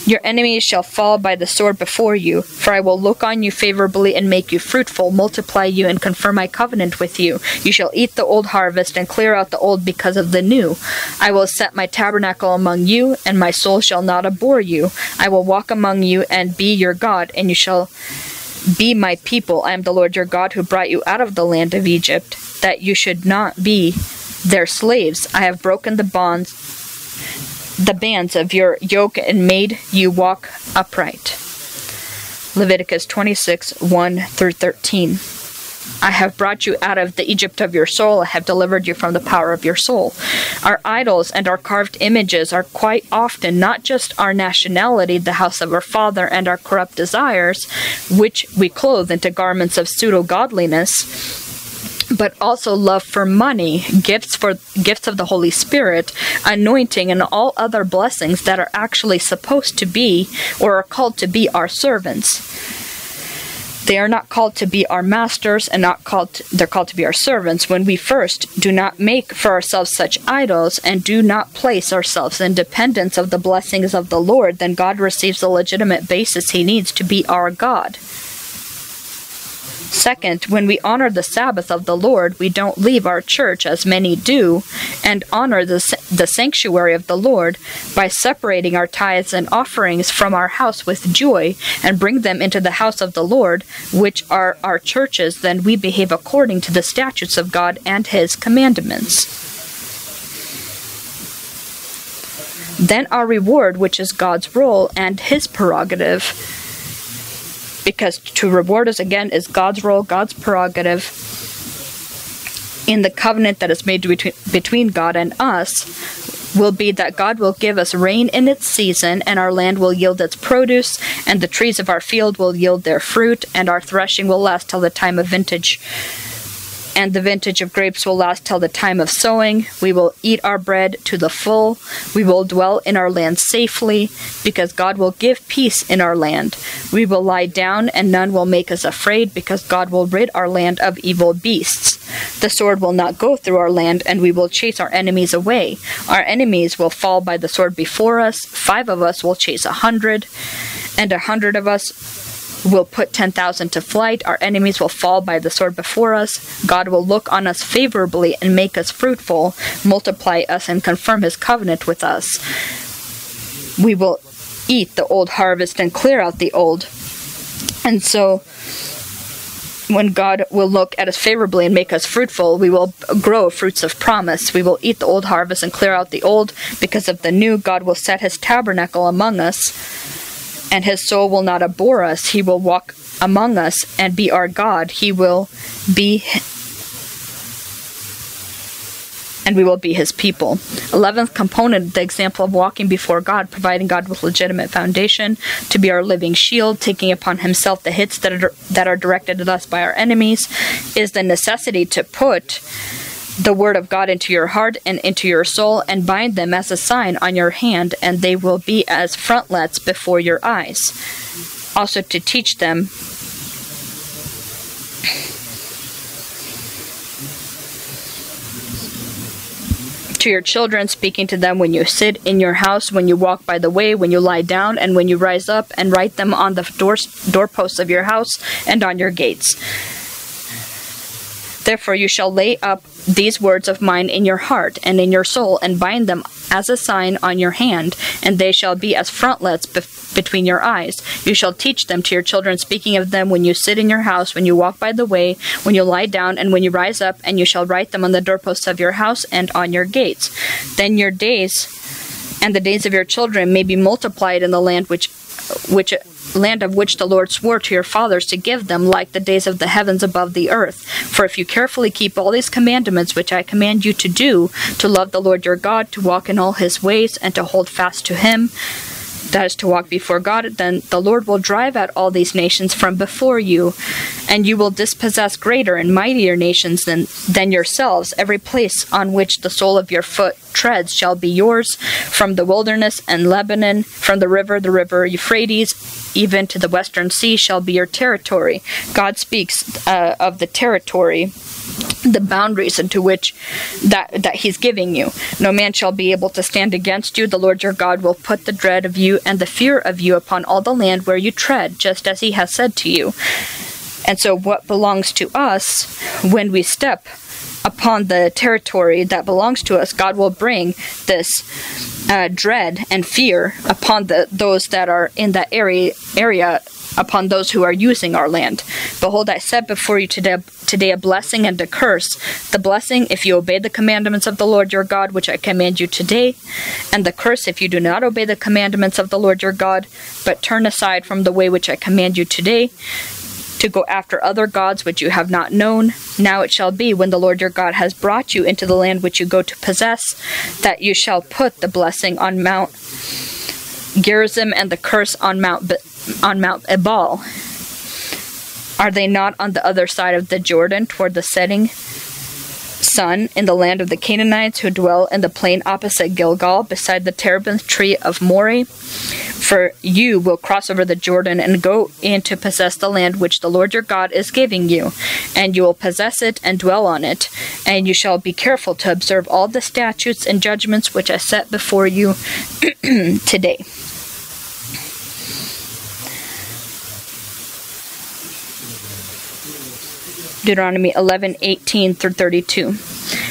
Your enemies shall fall by the sword before you, for I will look on you favorably and make you fruitful, multiply you, and confirm my covenant with you. You shall eat the old harvest and clear out the old because of the new. I will set my tabernacle among you, and my soul shall not abhor you. I will walk among you and be your God, and you shall be my people. I am the Lord your God who brought you out of the land of Egypt, that you should not be their slaves. I have broken the bonds, the bands of your yoke, and made you walk upright. Leviticus 26 1 through 13. I have brought you out of the Egypt of your soul. I have delivered you from the power of your soul. Our idols and our carved images are quite often not just our nationality, the house of our father, and our corrupt desires, which we clothe into garments of pseudo godliness but also love for money, gifts for gifts of the Holy Spirit, anointing and all other blessings that are actually supposed to be or are called to be our servants. They are not called to be our masters and not called to, they're called to be our servants when we first do not make for ourselves such idols and do not place ourselves in dependence of the blessings of the Lord then God receives the legitimate basis he needs to be our God. Second, when we honor the Sabbath of the Lord, we don't leave our church as many do, and honor the, the sanctuary of the Lord by separating our tithes and offerings from our house with joy and bring them into the house of the Lord, which are our churches, then we behave according to the statutes of God and his commandments. Then our reward, which is God's role and his prerogative, because to reward us again is God's role, God's prerogative in the covenant that is made between, between God and us will be that God will give us rain in its season, and our land will yield its produce, and the trees of our field will yield their fruit, and our threshing will last till the time of vintage and the vintage of grapes will last till the time of sowing. We will eat our bread to the full. We will dwell in our land safely, because God will give peace in our land. We will lie down, and none will make us afraid, because God will rid our land of evil beasts. The sword will not go through our land, and we will chase our enemies away. Our enemies will fall by the sword before us. Five of us will chase a hundred, and a hundred of us will put 10,000 to flight. Our enemies will fall by the sword before us. God will look on us favorably and make us fruitful, multiply us, and confirm his covenant with us. We will eat the old harvest and clear out the old. And so, when God will look at us favorably and make us fruitful, we will grow fruits of promise. We will eat the old harvest and clear out the old. Because of the new, God will set his tabernacle among us and his soul will not abhor us. He will walk among us and be our God. He will be and we will be his people. Eleventh component, the example of walking before God, providing God with legitimate foundation to be our living shield, taking upon himself the hits that are, that are directed at us by our enemies, is the necessity to put the word of God into your heart and into your soul, and bind them as a sign on your hand, and they will be as frontlets before your eyes. Also, to teach them to your children, speaking to them when you sit in your house, when you walk by the way, when you lie down, and when you rise up, and write them on the doors, doorposts of your house and on your gates. Therefore, you shall lay up these words of mine in your heart and in your soul, and bind them as a sign on your hand, and they shall be as frontlets between your eyes. You shall teach them to your children, speaking of them when you sit in your house, when you walk by the way, when you lie down, and when you rise up, and you shall write them on the doorposts of your house and on your gates. Then your days and the days of your children may be multiplied in the land which which land of which the Lord swore to your fathers to give them, like the days of the heavens above the earth. For if you carefully keep all these commandments which I command you to do, to love the Lord your God, to walk in all his ways, and to hold fast to him, that is to walk before God, then the Lord will drive out all these nations from before you, and you will dispossess greater and mightier nations than, than yourselves. Every place on which the sole of your foot treads shall be yours, from the wilderness and Lebanon, from the river, the river Euphrates, even to the western sea shall be your territory. God speaks uh, of the territory the boundaries into which that that he's giving you. No man shall be able to stand against you. The lord your god will put the dread of you and the fear of you upon all the land where you tread just as he has said to you. And so what belongs to us when we step upon the territory that belongs to us god will bring this uh, dread and fear upon the those that are in that area area upon those who are using our land. Behold, I set before you today, today a blessing and a curse. The blessing, if you obey the commandments of the Lord your God, which I command you today, and the curse, if you do not obey the commandments of the Lord your God, but turn aside from the way which I command you today, to go after other gods which you have not known. Now it shall be, when the Lord your God has brought you into the land which you go to possess, that you shall put the blessing on Mount Gerizim and the curse on Mount on Mount Ebal. Are they not on the other side of the Jordan toward the setting sun in the land of the Canaanites who dwell in the plain opposite Gilgal beside the terebinth tree of Moreh? For you will cross over the Jordan and go in to possess the land which the Lord your God is giving you, and you will possess it and dwell on it, and you shall be careful to observe all the statutes and judgments which I set before you today. Deuteronomy 11 18 through 32.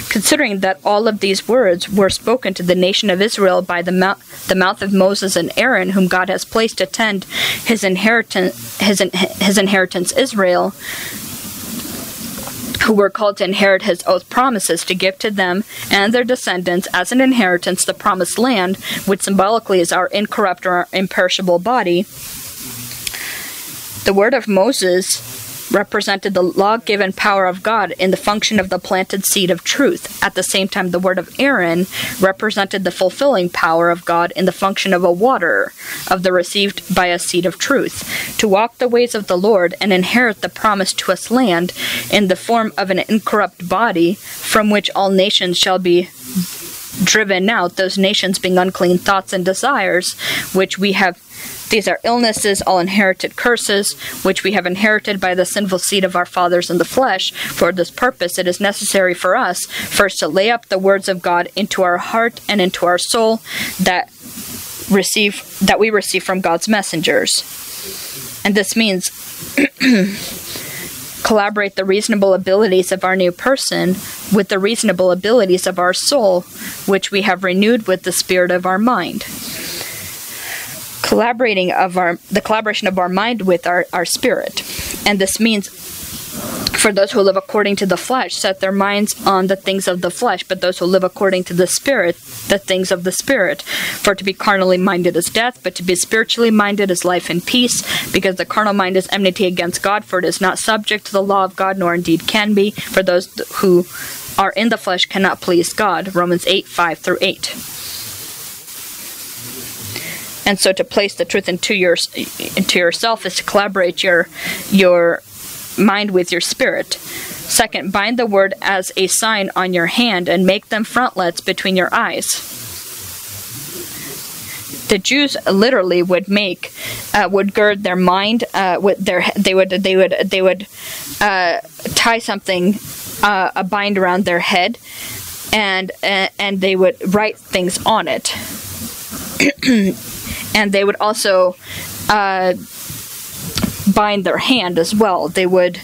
Considering that all of these words were spoken to the nation of Israel by the mouth, the mouth of Moses and Aaron, whom God has placed to tend his inheritance, his, his inheritance Israel, who were called to inherit his oath promises to give to them and their descendants as an inheritance the promised land, which symbolically is our incorrupt or imperishable body. The word of Moses represented the law given power of God in the function of the planted seed of truth. At the same time, the word of Aaron represented the fulfilling power of God in the function of a water of the received by a seed of truth. To walk the ways of the Lord and inherit the promised to us land in the form of an incorrupt body from which all nations shall be driven out, those nations being unclean thoughts and desires, which we have these are illnesses, all inherited curses, which we have inherited by the sinful seed of our fathers in the flesh. For this purpose, it is necessary for us first to lay up the words of God into our heart and into our soul that receive that we receive from God's messengers. And this means collaborate the reasonable abilities of our new person with the reasonable abilities of our soul, which we have renewed with the spirit of our mind collaborating of our the collaboration of our mind with our, our spirit. And this means for those who live according to the flesh set their minds on the things of the flesh, but those who live according to the spirit, the things of the spirit. For to be carnally minded is death, but to be spiritually minded is life and peace, because the carnal mind is enmity against God, for it is not subject to the law of God, nor indeed can be. For those who are in the flesh cannot please God. Romans 8 5 through 8. And so to place the truth into your into yourself is to collaborate your your mind with your spirit. Second, bind the word as a sign on your hand and make them frontlets between your eyes. The Jews literally would make uh, would gird their mind uh, with their they would they would they would uh, tie something uh, a bind around their head and and they would write things on it. and they would also uh, bind their hand as well. They would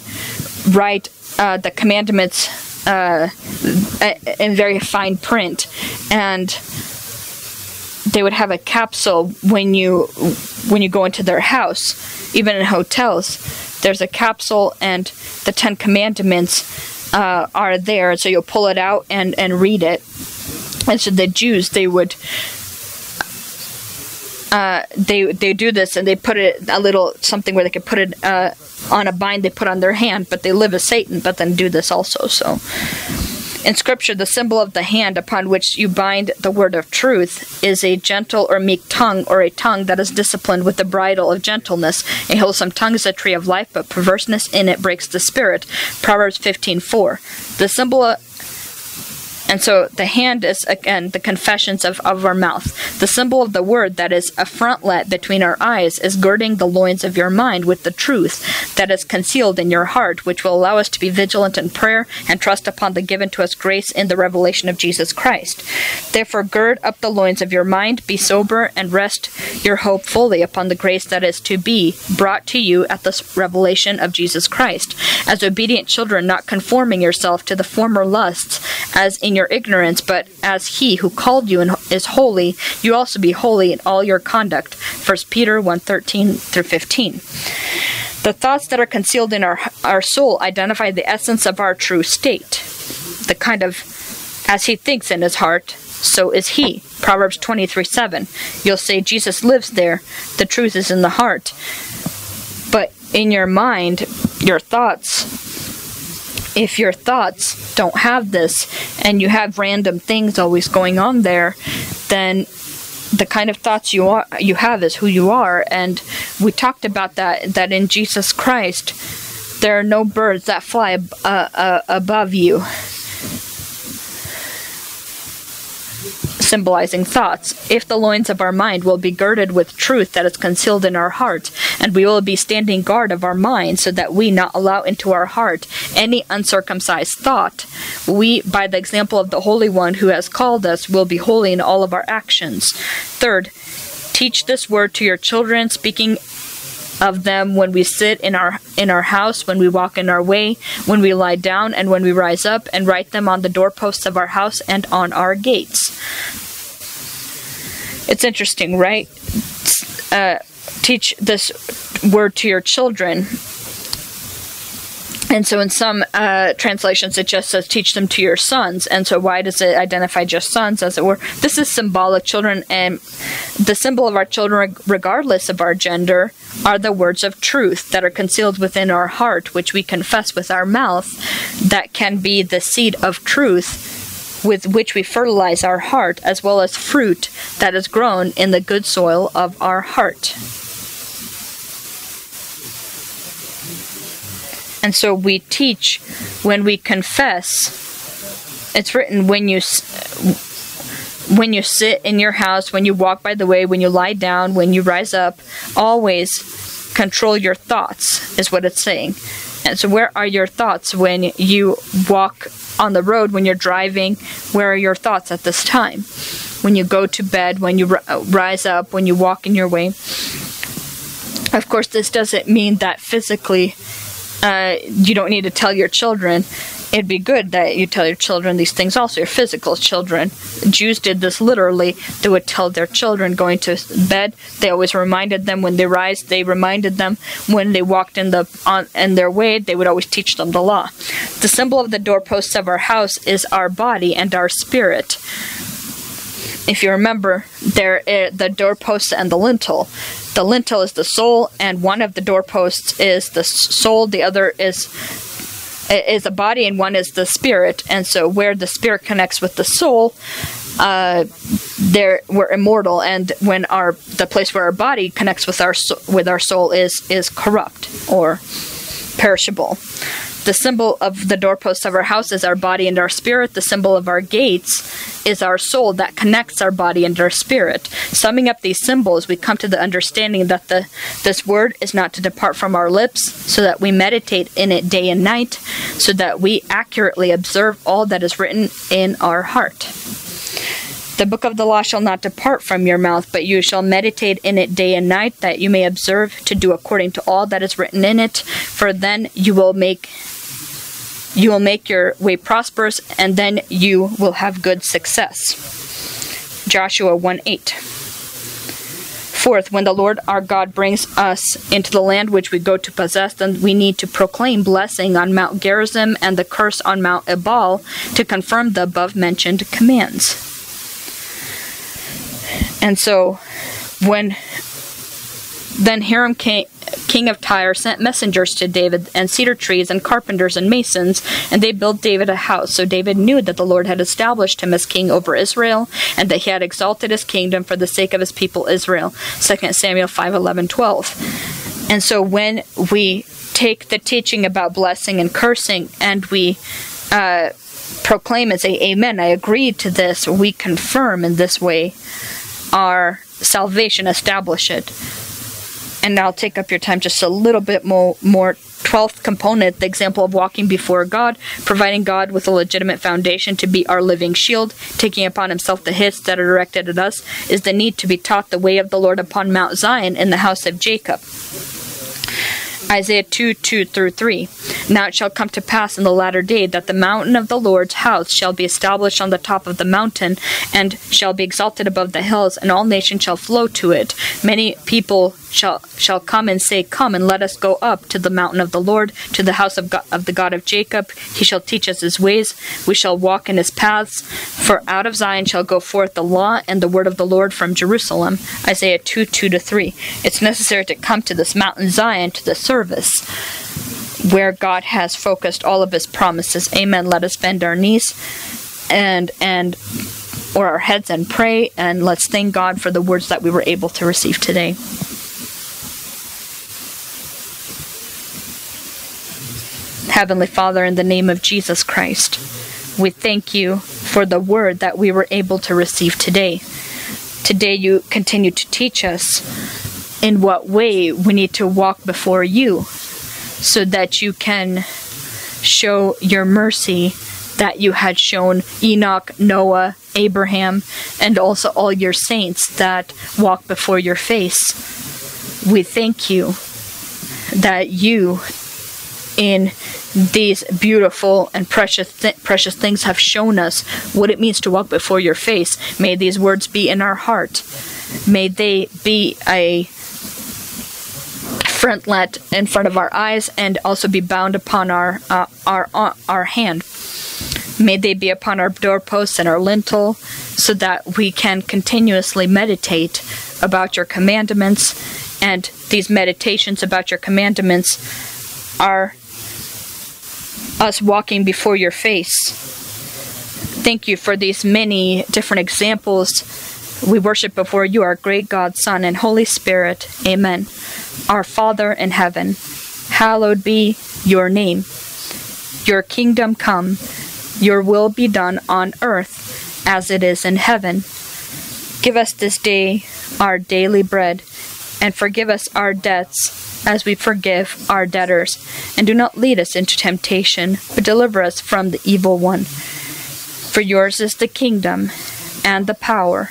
write uh, the commandments uh, in very fine print, and they would have a capsule when you when you go into their house, even in hotels. There's a capsule, and the Ten Commandments uh, are there, so you'll pull it out and and read it. And so the Jews they would uh, they they do this and they put it a little something where they could put it uh, on a bind they put on their hand, but they live as Satan, but then do this also. So, in Scripture, the symbol of the hand upon which you bind the word of truth is a gentle or meek tongue, or a tongue that is disciplined with the bridle of gentleness. A wholesome tongue is a tree of life, but perverseness in it breaks the spirit. Proverbs 15:4. The symbol and so the hand is, again, the confessions of, of our mouth. The symbol of the word that is a frontlet between our eyes is girding the loins of your mind with the truth that is concealed in your heart, which will allow us to be vigilant in prayer and trust upon the given to us grace in the revelation of Jesus Christ. Therefore, gird up the loins of your mind, be sober, and rest your hope fully upon the grace that is to be brought to you at the revelation of Jesus Christ. As obedient children, not conforming yourself to the former lusts, as in your ignorance, but as he who called you is holy, you also be holy in all your conduct. 1 Peter 1:13 through 15. The thoughts that are concealed in our our soul identify the essence of our true state. The kind of as he thinks in his heart, so is he. Proverbs 23 7. You'll say Jesus lives there. The truth is in the heart. But in your mind, your thoughts if your thoughts don't have this and you have random things always going on there, then the kind of thoughts you are you have is who you are. And we talked about that that in Jesus Christ there are no birds that fly uh, uh, above you symbolizing thoughts, if the loins of our mind will be girded with truth that is concealed in our heart, and we will be standing guard of our mind, so that we not allow into our heart any uncircumcised thought, we, by the example of the Holy One who has called us, will be holy in all of our actions. Third, teach this word to your children, speaking of them when we sit in our in our house, when we walk in our way, when we lie down, and when we rise up, and write them on the doorposts of our house and on our gates. It's interesting, right? Uh, teach this word to your children and so in some uh, translations, it just says teach them to your sons. And so why does it identify just sons, as it were? This is symbolic. Children and the symbol of our children, regardless of our gender, are the words of truth that are concealed within our heart, which we confess with our mouth, that can be the seed of truth with which we fertilize our heart, as well as fruit that is grown in the good soil of our heart. And so we teach when we confess. It's written when you when you sit in your house, when you walk by the way, when you lie down, when you rise up, always control your thoughts is what it's saying. And so where are your thoughts when you walk on the road, when you're driving? Where are your thoughts at this time? When you go to bed, when you uh, rise up, when you walk in your way? Of course, this doesn't mean that physically uh, you don't need to tell your children. It'd be good that you tell your children these things also, your physical children. Jews did this literally. They would tell their children going to bed. They always reminded them when they rise. They reminded them when they walked in the on in their way. They would always teach them the law. The symbol of the doorposts of our house is our body and our spirit if you remember, there uh, the doorposts and the lintel. The lintel is the soul, and one of the doorposts is the soul. The other is is a body, and one is the spirit. And so, where the spirit connects with the soul, uh, there we're immortal. And when our the place where our body connects with our with our soul is is corrupt or perishable. The symbol of the doorposts of our house is our body and our spirit. The symbol of our gates is our soul that connects our body and our spirit. Summing up these symbols, we come to the understanding that the this word is not to depart from our lips, so that we meditate in it day and night, so that we accurately observe all that is written in our heart. The book of the law shall not depart from your mouth, but you shall meditate in it day and night, that you may observe to do according to all that is written in it. For then you will make you will make your way prosperous, and then you will have good success. Joshua 1 8. Fourth, when the Lord our God brings us into the land which we go to possess, then we need to proclaim blessing on Mount Gerizim and the curse on Mount Ebal to confirm the above mentioned commands. And so, when then Hiram king of Tyre sent messengers to David and cedar trees and carpenters and masons, and they built David a house. So David knew that the Lord had established him as king over Israel, and that he had exalted his kingdom for the sake of his people Israel. 2 Samuel 5 11 12. And so when we take the teaching about blessing and cursing and we uh, proclaim and say, Amen, I agree to this, we confirm in this way our salvation, establish it and I'll take up your time just a little bit more more 12th component, the example of walking before God, providing God with a legitimate foundation to be our living shield, taking upon himself the hits that are directed at us, is the need to be taught the way of the Lord upon Mount Zion in the house of Jacob. Isaiah 2 2 through 3. Now it shall come to pass in the latter day that the mountain of the Lord's house shall be established on the top of the mountain, and shall be exalted above the hills, and all nations shall flow to it. Many people shall shall come and say, Come and let us go up to the mountain of the Lord, to the house of God, of the God of Jacob. He shall teach us his ways. We shall walk in his paths. For out of Zion shall go forth the law and the word of the Lord from Jerusalem. Isaiah two two to three. It's necessary to come to this mountain Zion to the service where God has focused all of his promises. Amen. Let us bend our knees and and or our heads and pray and let's thank God for the words that we were able to receive today. Heavenly Father, in the name of Jesus Christ, we thank you for the word that we were able to receive today. Today, you continue to teach us in what way we need to walk before you so that you can show your mercy that you had shown Enoch, Noah, Abraham, and also all your saints that walk before your face. We thank you that you in these beautiful and precious th- precious things have shown us what it means to walk before your face. May these words be in our heart. May they be a frontlet in front of our eyes and also be bound upon our uh, our uh, our hand. May they be upon our doorposts and our lintel, so that we can continuously meditate about your commandments. And these meditations about your commandments are us walking before your face. Thank you for these many different examples. We worship before you, our great God, Son, and Holy Spirit. Amen. Our Father in heaven, hallowed be your name. Your kingdom come, your will be done on earth as it is in heaven. Give us this day our daily bread, and forgive us our debts as we forgive our debtors. And do not lead us into temptation, but deliver us from the evil one. For yours is the kingdom, and the power,